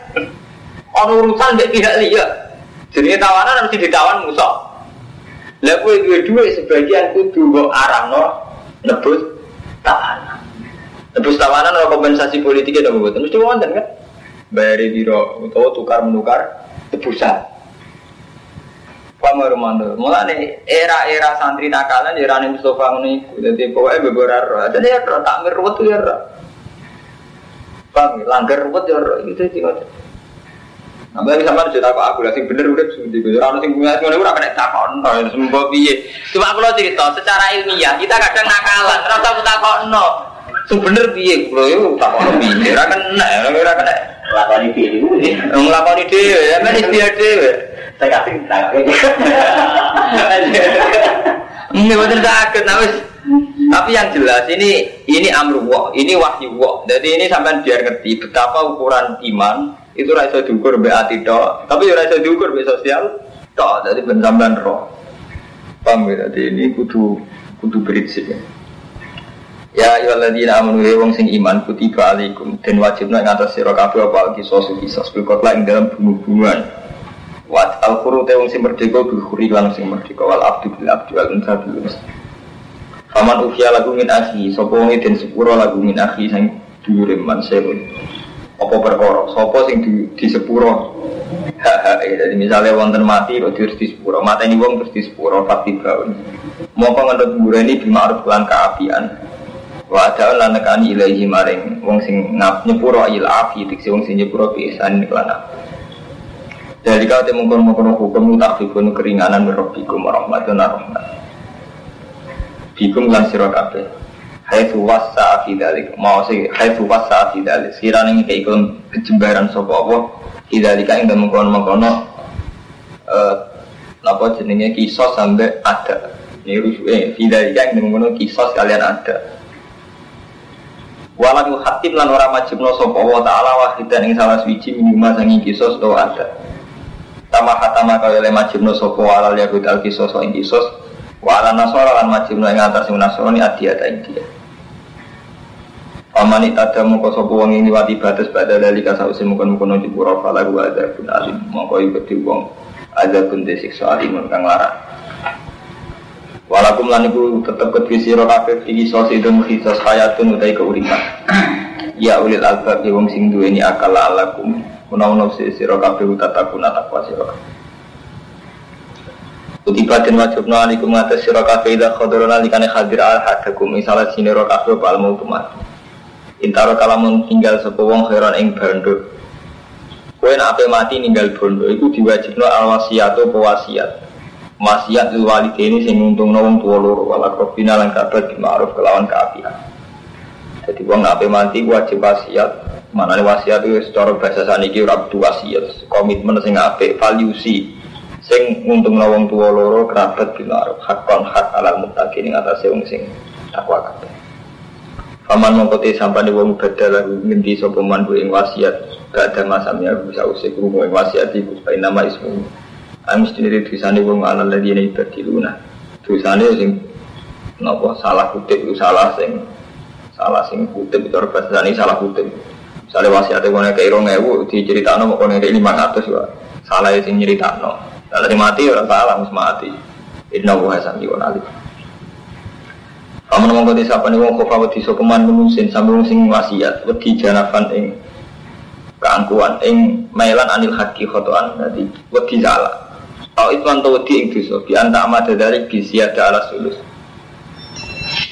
ono urusan dari pihak liya. Jadi tawanan mesti ditawan musuh. Lah kowe dua-dua sebagian kudu mbok arahno nebus tawanan. Nebus tawanan atau kompensasi politik itu mboten mesti wonten kan. Bayari biro utawa tukar menukar tebusan. Pamar mandu. Mulane era-era santri nakalan ya rane Mustafa ngono iku. Dadi pokoke beberar. Dadi ya takmir ruwet ya. Paham, langgar ruwet ya gitu sih ngono. Nah, sama cerita apa aku sing bener udah seperti itu. Orang sing punya semuanya udah kena takon, no, sembuh piye. Cuma aku lo cerita secara ilmiah kita kadang nakalan, terus aku takon no. Sing bener piye, kulo itu takon piye. Ora kena, ora kena. Lakoni dhewe. Nglakoni dhewe, ya men ikhtiar dhewe. Saya kasih tak. Ini betul sakit, nah wis. Tapi yang jelas ini ini amruwah, ini wahyu wah. Jadi ini sampai biar ngerti betapa ukuran iman itu rasa diukur be ati tok, tapi rasa diukur be sosial tok. Jadi bensamban roh. Paham ya? Jadi ini kudu kudu prinsip ya. Ya ayyuhalladzina amanu ya wong sing iman kutiba alaikum dan wajibna ing atas sira kabeh apa kisos kisos bil ing dalam bumu-bumuan. Wat al khuru te wong sing merdeka bil lan sing merdeka wal abdu bil abdi wal unsa bil. Faman ufiya lagu min akhi sapa wong den sepuro lagu min akhi sing dhuwure man sewu. Apa perkara? Sapa sing di, di sepuro? Jadi misalnya wonten mati kok terus di sepuro? Mata ini wong terus di sepuro fakti baun. Mau pengendut ini bima'ruf lan keapian. Wa ada lan nekani ilahi maring wong sing ngap nyepuro il afi diksi wong sing nyepuro bi ihsan kelana. Dari kau temu kono kono hukum tak fikun keringanan merobikum warahmatun rahmat bikum lan sira haitsu wasa fi dalik mau sih haitsu wasa fi dalik sirane iki ikon kejembaran sapa apa Idalika yang mengkono mengkono eh apa jenenge kisos sampai ada. Ini rujuk eh Idalika yang mengkono kisos kalian ada. Walau hatim lan ora majibno sapa wa taala wahidan ing salah suci minima sangi kisos do ada. Tama hatama kaya le majibno sapa walal yahud al kisos ing kisos wa ala nasara lan majibno ing atas nasrani adiyata ing dia. Paman ada mongko sapa wong ini wati batas pada dari kasause mungkin mungkin di pura fala gua ada pun alim mongko ikut wong ada pun desiksa alim kang larang. Walakum lan iku tetep kedhi sira kabeh iki sos itu khisos hayatun utai keuripan. Ya ulil albab wong sing duweni akal alakum menawa sira kabeh utatakuna takwa sira kabeh. Kutiba dan wajibna alikum atas sira kabeh idza khadara nalikane hadir al hadakum misalnya sinira kabeh al mautu. Intaro kalamun tinggal wong heran ing bando. Kowe nek ape mati ninggal bondo iku diwajibno al wasiat apa wasiat. Lil walidaini sing nguntungno wong tuwa loro wala kofina lan kabar di ma'ruf kelawan kaapian. Jadi wong ape mati wajib wasiat. Mana wasiat itu secara bahasa saniki ora wasiat, komitmen sing apik, valuesi sing nguntungno wong tuwa loro kerabat di ma'ruf hakon hak alal muttaqin ing atase wong sing takwa kabeh. Paman mengkoti sampai di wong badal lagu ngendi sopeman bu ing wasiat. Gak ada masamnya bisa usik rumo ing wasiat iku supaya nama ismu. Amis sendiri tulisannya wong ala lagi ini berdiluna tulisannya sing nopo salah kutip itu salah sing salah sing kutip itu bahasa ini salah kutip. Misalnya wasiatnya wong kayak irong ewu diceritakan mau kono lima ratus ya salah sing nyeritakno. Kalau mati orang salah harus mati. Inna wa yuwan alif Amun mongko desa apa nih wong kofa wedi sopeman menusin sambil sing wasiat wedi janafan ing keangkuhan ing mailan anil haki khotoan jadi wedi salah. Au itu anto wedi ing dosa bi anta amada dari bisiada ala sulus.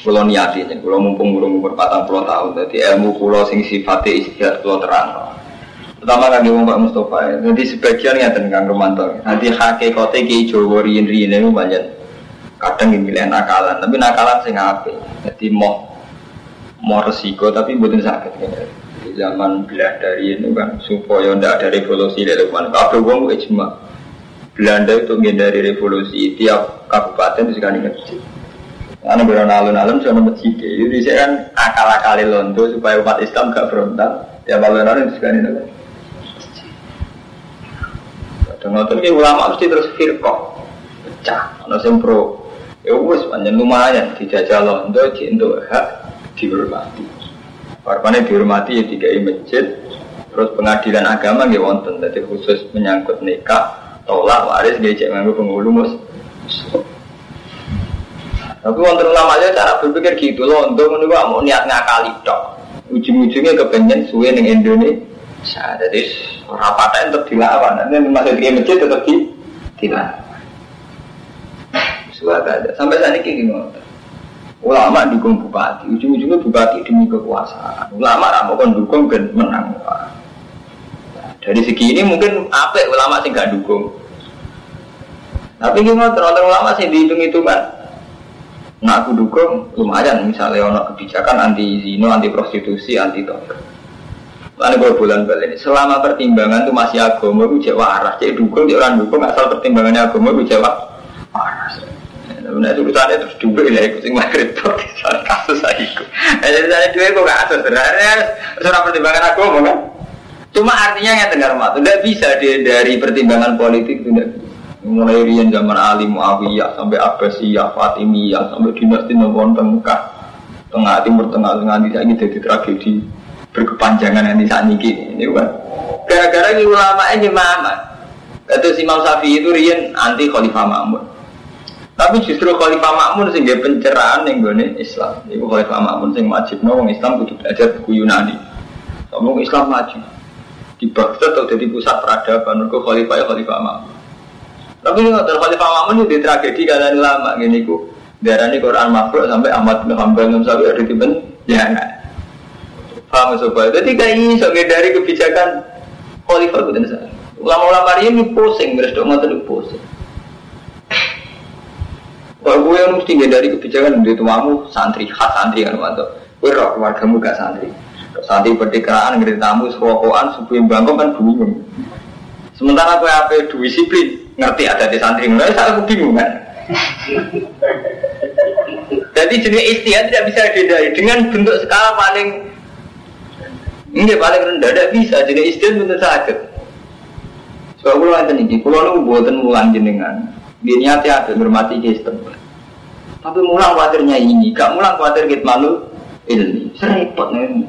Kulo niati nih, kulo mumpung kulo umur patang puluh tahun, jadi ilmu kulo sing sifatnya istihad kulo terang. Pertama kali wong Pak Mustafa, jadi sebagian ya tentang Romanto. Nanti hakikatnya ki Jawa riyin riyin itu banyak kadang ini milih nakalan tapi nakalan sing apik. Jadi mau mau resiko tapi bukan sakit. Di zaman dari itu kan supaya tidak ada revolusi dari mana kabeh wong ijma Belanda itu menghindari revolusi. Tiap kabupaten itu sekali masjid. Karena berana alun-alun sudah masjid. Jadi saya kan akal-akali londo supaya umat Islam gak frontal. Tiap alun-alun itu sekali masjid dan ngotot ulama mesti terus firqah. Pecah, ada yang pro Ya wis panjang lumayan dijajal londo untuk hak dihormati. Warpane dihormati ya tiga masjid, terus pengadilan agama nggih wonten dadi khusus menyangkut nikah, tolak waris nggih cek penghulu mus. Tapi wonten ulama aja cara berpikir gitu loh, untuk menunggu mau niat ngakali tok. Ujung-ujungnya kepengen suwe ning Indonesia. Jadi rapatnya tetap dilawan. Nanti masuk di masjid tetap di dilawan. Suara. Sampai saat ini gini Ulama dukung bupati, ujung-ujungnya bupati demi kekuasaan. Ulama ramu kan dukung dan menang. Dari segi ini mungkin apa ulama sih gak dukung. Tapi gimana terlalu ulama sih dihitung hitungan. Nah aku dukung lumayan misalnya ono kebijakan anti zino, anti prostitusi, anti tobat. Lalu gue bulan balik selama pertimbangan itu masih agama, gue jawab arah. Jadi dukung, dia orang dukung asal pertimbangannya agama, gue jawab arah. Nah, urusannya terus dua ya, ikut sing maghrib soal kasus saya ikut. Nah, jadi saya dua kok kasus sebenarnya seorang pertimbangan aku kan. Cuma artinya yang dengar mat, tidak bisa dia dari pertimbangan politik tidak mulai rian zaman Ali Muawiyah sampai Abbasiyah, Fatimiyah sampai dinasti Nabawi Tengah tengah timur tengah tengah di sini jadi tragedi berkepanjangan yang di sana ini kan? Gara-gara ini ulama ini mama itu Imam Syafi'i itu rian anti Khalifah Mahmud tapi justru Khalifah Makmun sehingga pencerahan yang gue Islam. Ibu Khalifah Makmun sing wajib no Islam kudu belajar buku Yunani. Ngomong Islam maju. Di Baghdad atau jadi pusat peradaban, ke Khalifah ya Khalifah Makmun. Tapi ini nggak Khalifah Makmun itu tragedi kalian lama gini ku. Darah ini Quran makhluk sampai Ahmad bin Hanbal nggak sampai ada di ben. Ya nggak. Paham sobat. Jadi kayak ini sobat dari kebijakan Khalifah itu Ulama-ulama ini pusing, beres dong nggak pusing. Kalau gue yang mesti dari kebijakan di tuamu santri, khas santri kan mantu. Gue roh keluargamu gak santri. Santri pertikeraan ngerti tamu serokokan subuh bangkong kan bingung. Sementara gue apa disiplin ngerti ada di santri mulai saya aku bingung kan. Jadi jenis istiadat tidak bisa dihindari dengan bentuk skala paling ini paling rendah tidak bisa jenis istiadat bentuk sakit. Soalnya kalau nanti nih, kalau lu buatan mulan jenengan, dia niatnya ada hormati sistem. Tapi mulang khawatirnya ini, gak mulang khawatir kita malu ini. Serempet nih.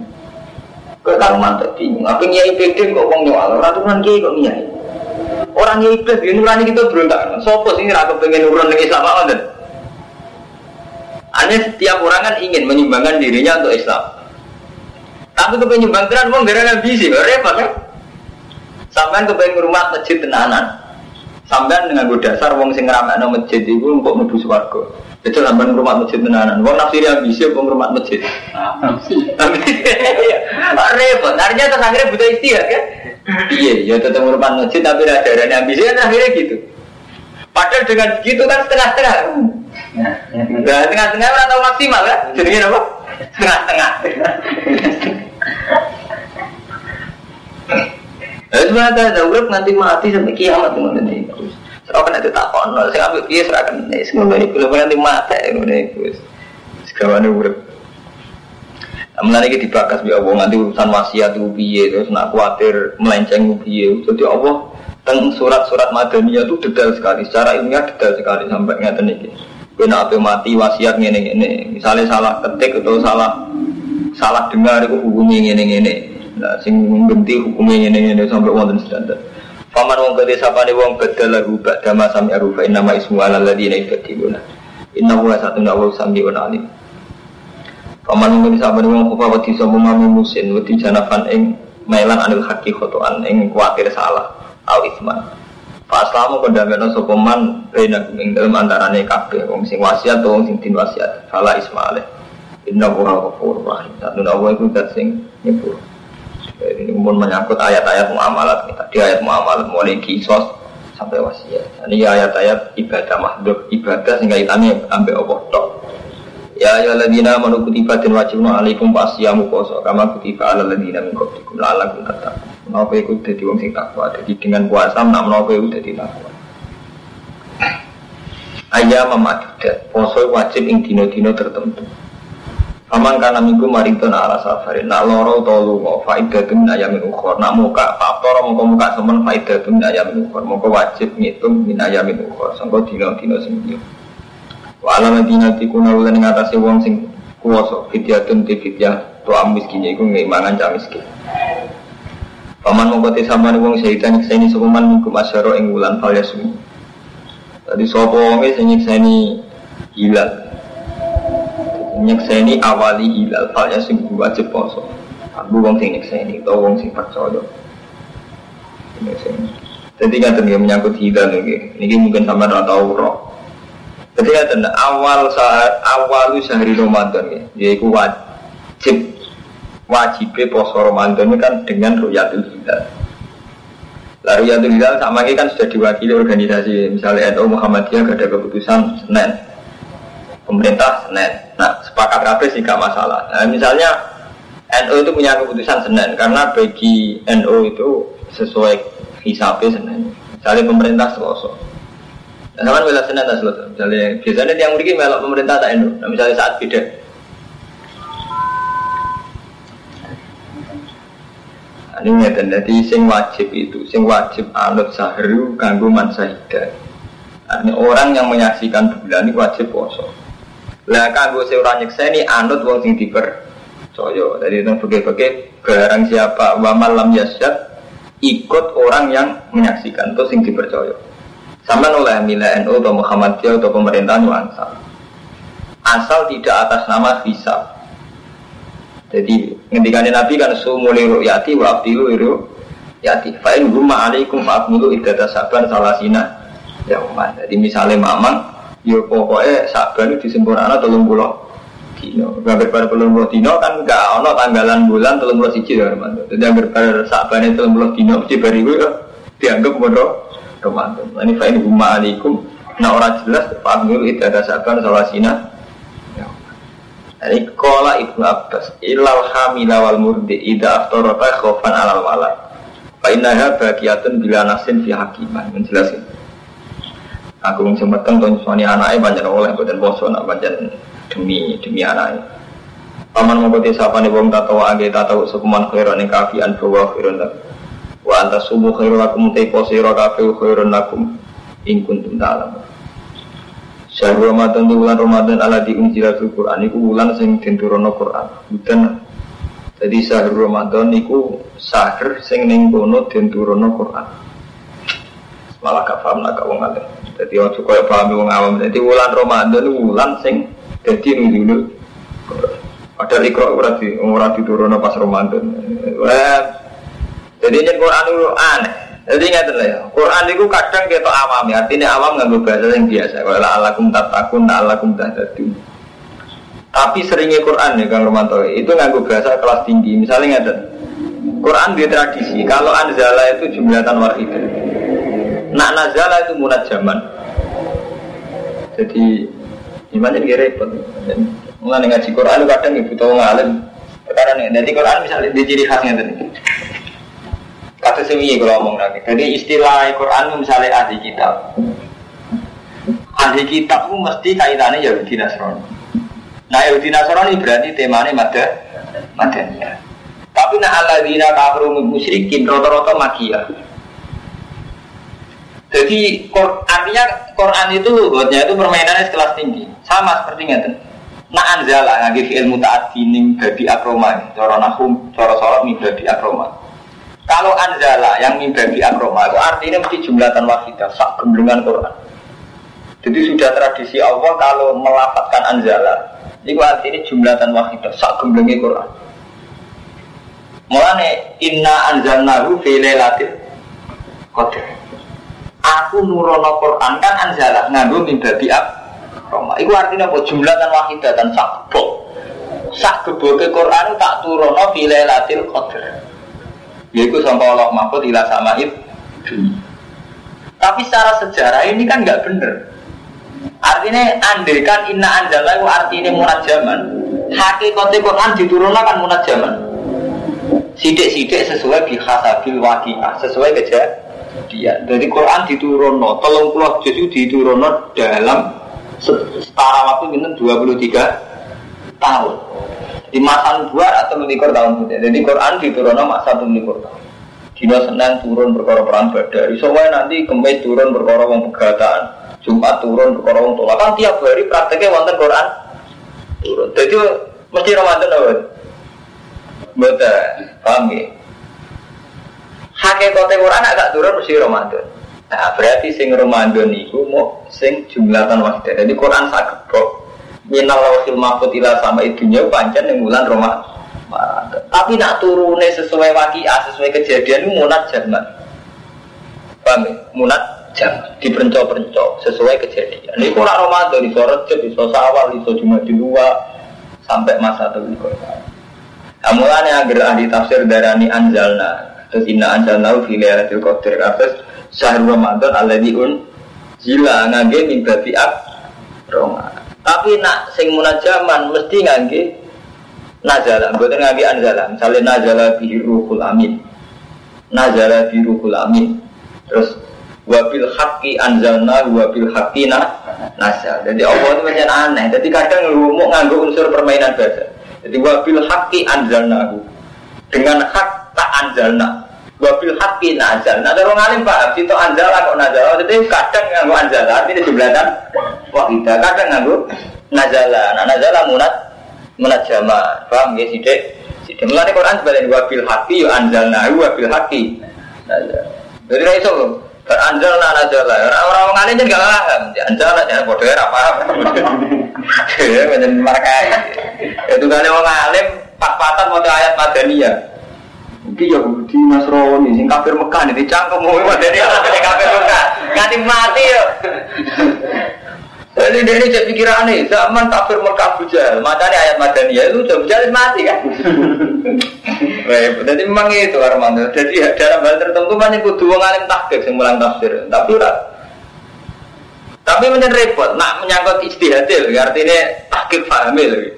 Mantep bingung. Apa nyai pede kok wong nyawal? Ratusan kiai kok nyai. Orang nyai iblis gini nurani kita berontak. Sopo sih raka pengen urun dengan Islam apa dan? Aneh setiap orang kan ingin menyumbangkan dirinya untuk Islam. Tapi kepengen nyumbang tenan mau gara-gara bisi, repot kan? Sampai kepengen rumah masjid tenanan. Sampai dengan gue dasar wong sing no masjid itu untuk menuju swarga. Itu sampean rumah masjid tenanan. Wong nafsiri ambisi apa rumah masjid. Repot. Artinya terus akhirnya butuh istihad kan? Iya, ya tetap rumah masjid tapi ada darahnya ambisi kan akhirnya gitu. Padahal dengan begitu kan setengah-setengah. Nah, tengah-tengah atau maksimal kan? Jadi apa? Setengah-setengah. Lalu sebenarnya ada urip nanti mati sampai kiamat teman ini. Serau kena itu tak kono, saya ambil dia serah kena. Semua ini belum nanti mati ini itu. Sekarang urip. Namun lagi dibakas bi Allah nanti urusan wasiat itu biye terus nak khawatir melenceng biye. Jadi Allah tentang surat-surat madaniyah itu detail sekali. Secara ilmiah detail sekali sampai ngeten iki. Kena apa mati wasiat ngene ngene. Misalnya salah ketik atau salah salah dengar itu hubungi ngene ngene. Nah, sing genti hukumnya ini ini sampai wonten standar. Faman wong kete sapane wong badal rubah dama sami arufa inna ma ismu ala ladina ibadiluna. Inna huwa satu nawa sami wa alim. Faman wong kete sapane wong kufa wati sapa mami musin wati janafan ing melang anil haki khotoan ing kuatir salah au isman. Pak Aslamu kondameno sapa man rena ing dalem antarane kabeh wong sing wasiat wong sing din wasiat. Fala ismaile. Inna huwa ghafurur rahim. Satu nawa iku dat sing nyepur. Ini pun menyangkut ayat-ayat muamalat kita di ayat muamalat mulai kisos sampai wasiat. Ini ayat-ayat ibadah makhluk ibadah sehingga ini ambil Allah tok. Ya ya ladina manu kutiba dan wajibna alaikum pasiyamu poso kama kutiba ala ladina min qablikum la'allakum tattaqun. Menapa iku dadi wong sing takwa. Jadi dengan puasa nak menapa iku dadi takwa. Ayah memadudat, poso wajib ing dino-dino tertentu. Aman karena minggu maridon ala safarin Nak loro to lungo faidatun min ayamin ukhor Nak muka faktor muka muka semen faidatun min ayamin ukhor Muka wajib ngitung min ayamin Sangka dino dino sembilan Wa ala madina tikuna ulan ing atase wong sing kuwasa fidyatun ti fidyah to miskin iku ngimangan cah miskin. Paman mongko te sampean wong sehitan nyekseni sepeman minggu asyara ing wulan fal yasum. Tadi sapa wong sing nyekseni. Nyekseni awali hilal fal yasum wajib poso. Aku wong sing nyekseni utawa wong sing percaya. Jadi kan ya menyangkut hilal ini, ini mungkin sama ora tahu roh. Jadi kan awal saat awal sehari Ramadan ya, yaitu wajib wajib poso Ramadan ini kan dengan ruyatul hilal. Lalu ruyatul hilal sama ini kan sudah diwakili organisasi, misalnya NU Muhammadiyah gak ada keputusan Senin, pemerintah Senin. Nah sepakat kabeh sih gak masalah. Nah misalnya NU itu punya keputusan Senin karena bagi NU itu sesuai hisapnya senin. Misalnya pemerintah selosok. Nah, sama bela senin tak selosok. Misalnya biasanya yang begini melok pemerintah tak endo. Nah, misalnya saat beda. Nah, ini ngeten, jadi sing wajib itu, sing wajib anut sahru kanggo man sahida. Nah, ini orang yang menyaksikan bulan ini wajib poso. Lah kanggo seorang nyekseni anut wong sing dipercaya. Jadi itu bagi-bagi barang siapa wa malam yasyad ikut orang yang menyaksikan itu sing dipercaya. Sama oleh Mila NU atau Muhammadiyah atau pemerintahan asal. Asal tidak atas nama visa. Jadi ketika Nabi kan sumuli ru'yati wa abdilu iru yati. Fa'in gumma alaikum fa'akmulu idata saban salasina ya umat. Jadi misalnya mamang, yo pokoknya saban disempurnakan tolong pulau dino. Gambar pada pelung puluh dino kan enggak ono tanggalan bulan telung puluh siji ya Romanto. Jadi gambar pada sabane telung puluh dino mesti bari gue dianggap bodoh Romanto. Ini fa'in huma alaikum. Nah orang jelas Fahmil itu ada saban salasina. Ini kola ibnu Abbas ilal hamila wal murdi ida aftorota khofan alal walad. Fa'innaha bagiatun bila nasin fi hakiman. Menjelasin. Aku sempetan tuh suami anaknya banyak oleh buatan bosan, banyak demi demi anak Paman koti sapa nih wong tato age tato sekuman khairan ing kafian bahwa khairan lakum. Wa anta subuh khairan lakum te posiro kafe khairan lakum ing kuntum dalam. Syahrul Ramadan di bulan Ramadan ala di unjilatul Quran iku bulan sing den Quran. Bukan jadi syahrul Ramadan iku sahur sing ning kono den Quran. Malah gak paham lah wong alim. Jadi orang suka paham wong awam. Jadi bulan Ramadan bulan sing jadi nunjuk ada ikro ora di ora diturunno pas Ramadan. Jadi ini Quran itu aneh. Jadi ingat ya, Quran itu kadang kita awam ya, artinya awam nggak bahasa yang biasa. Kalau alakum tatakun, alakum tahtadun. Tapi seringnya Quran ya Kang Romanto itu nggak bahasa kelas tinggi. Misalnya nggak Quran dia tradisi. Kalau anzala itu jumlatan wahidah. Nak nazala itu munad zaman. Jadi Gimana ini repot. Mulai ngaji Quran kadang ibu tahu ngalim. Perkara nih, jadi Quran misalnya di ciri khasnya tadi. Kata semi kalau ngomong lagi. Jadi istilah Quran misalnya ahli kitab. Ahli kitab itu mesti kaitannya Yahudi Nasrani. Nah Yahudi Nasrani berarti temanya mada, madania. Tapi nah aladina kafir musyrikin rata-rata magia. Jadi artinya Quran itu buatnya itu permainannya sekelas tinggi, sama seperti itu. Nah anzala ngagi fi'il mutaati ning badi akroma, cara nahum, cara sholat ning badi akroma. Kalau anzala yang min badi akroma itu artinya mesti jumlatan wahidah, sak gemblengan Quran. Jadi sudah tradisi Allah kalau melafatkan anzala, itu artinya jumlatan wahidah, sak gemblengi Quran. Mulane inna anzalnahu fi lailatul qadar aku nurono Quran kan anjalah nganggo mimba biak Roma. Iku artinya apa? Jumlah dan wahidah dan sakbok. Sak geboke Quran tak turono fi lailatul qadar. Yaitu sampai Allah mahfud ila samaid Tapi secara sejarah ini kan nggak bener. Artinya andekan inna anjala itu artinya munajaman. Hakikatnya Quran diturunkan kan munajaman. Sidik-sidik sesuai bihasabil waqi'ah, sesuai kejadian dia. Jadi Quran diturunno, tolong puluh juz diturunno dalam setara waktu minum 23 tahun. Di masa dua atau likur tahun itu. Jadi Quran diturunno masa likur tahun. Dino Senin turun perkara perang badar. Soalnya nanti kemis turun wong pegatan. Jumat turun ke orang tua kan tiap hari prakteknya wonten Quran turun. Jadi mesti Ramadan apa? Betul, paham? Hakikatnya Quran agak turun mesti Ramadan. Nah, berarti sing Ramadan itu mau sing jumlatan wahidah. Jadi Quran sakit kok. Minal lawhil mahfud ila sama itunya pancen yang bulan Ramadan. Tapi nak turunnya sesuai wakia, sesuai kejadian itu munat jaman. Paham ya? Munat jaman. Diperencok-perencok sesuai kejadian. Ini kurang Ramadan, di sore di sawal, di cuma di luar sampai masa itu. Nah, mulanya agar ahli tafsir darani anjalna. Terus inna anjalna fi lailatul qadar. Terus syahr Ramadan alladzi zila ngangge min babi Roma. Tapi nak sing munajaman mesti ngangge nazala, mboten ngangge anzala. Misale nazala bi ruhul amin. Nazala bi ruhul amin. Terus wabil haqqi anzalna wabil haqqi na nazal. Jadi Allah itu macam aneh. Jadi kadang ngomong nganggo unsur permainan bahasa. Jadi wabil haqqi anzalna dengan hak tak anzalna wabil haqqi nazal. Nah, orang alim paham, itu anzal kok nazal. Jadi kadang nganggo anzal, artinya jumlahkan wahidah. Kadang nganggo nazala. Nah, nazala munat munat jama. Paham ya sidik? Sidik. Mulane Quran sebenarnya wabil haqqi ya anzalna wabil haqqi. Nazal. Jadi ra iso Anjal nah nazala. Orang-orang alim kan gak paham. Anjal jangan bodoh ya paham. Ya menjadi markai. Itu kan orang alim pak-patan mau ayat madaniyah. Mungkin Yahudi Nasrani sing kafir Mekah nih dicangkem mau madani orang kafir Mekah. Nganti mati ya. Jadi dia ini jadi pikiran nih, zaman kafir Mekah bujal, matanya ayat Madaniyah itu udah bujal mati kan. Jadi memang itu Armando. Jadi dalam hal tertentu banyak kudu wong alim tahqiq sing mulang tafsir. Tapi ora tapi menjadi repot, nak menyangkut istihad artinya tahqiq pahami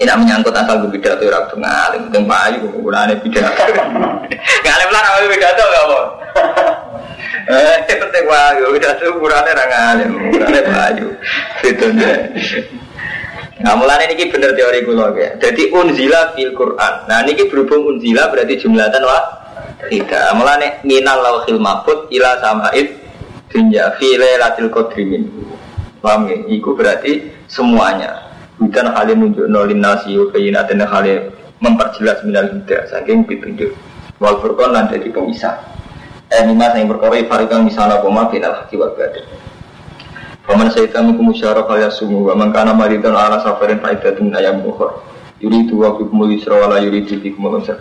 Tidak menyangkut asal berbeda tuh orang tuh ngalim, tentang payu, gunanya beda. Ngalim lah namanya beda tuh gak mau. Eh, penting payu, beda tuh gunanya orang ngalim, gunanya payu. Itu deh. Nah, mulanya ini bener teori gue ya. Jadi unzila fil Quran. Nah, ini berhubung unzila berarti jumlatan wah tidak. Mulanya minal lauhil mafud ila samaid dunya fi lailatul qadri. Paham ya? Iku berarti semuanya. Hal yang nunjuk nolin nasi dan hal yang memperjelas minal huda saking petunjuk. Wal furqan nanti jadi pemisah. Eh, lima yang berkorei farikan misalnya koma final haki wal badan. Paman saya kami kumusyarah kaya sumu wa man kana maridan ala safarin faidatun ayam bukhor. Yuri dua bikumul isra wala yuri dua bikumul usra.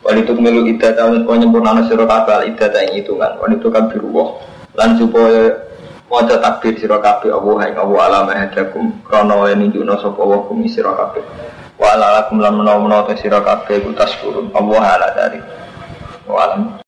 Walitu kemilu iddah tahun supaya nyempurna sira kabeh iddah ta hitungan. Walitu kan biruwah. Lan supaya wajah takbir sira kabeh Allah ing Allah alam hadakum yen nunjukna sapa wa kum sira kabeh. Wa ala lakum lan menawa-menawa sira kabeh kutas kurun Allah ala dari. Wa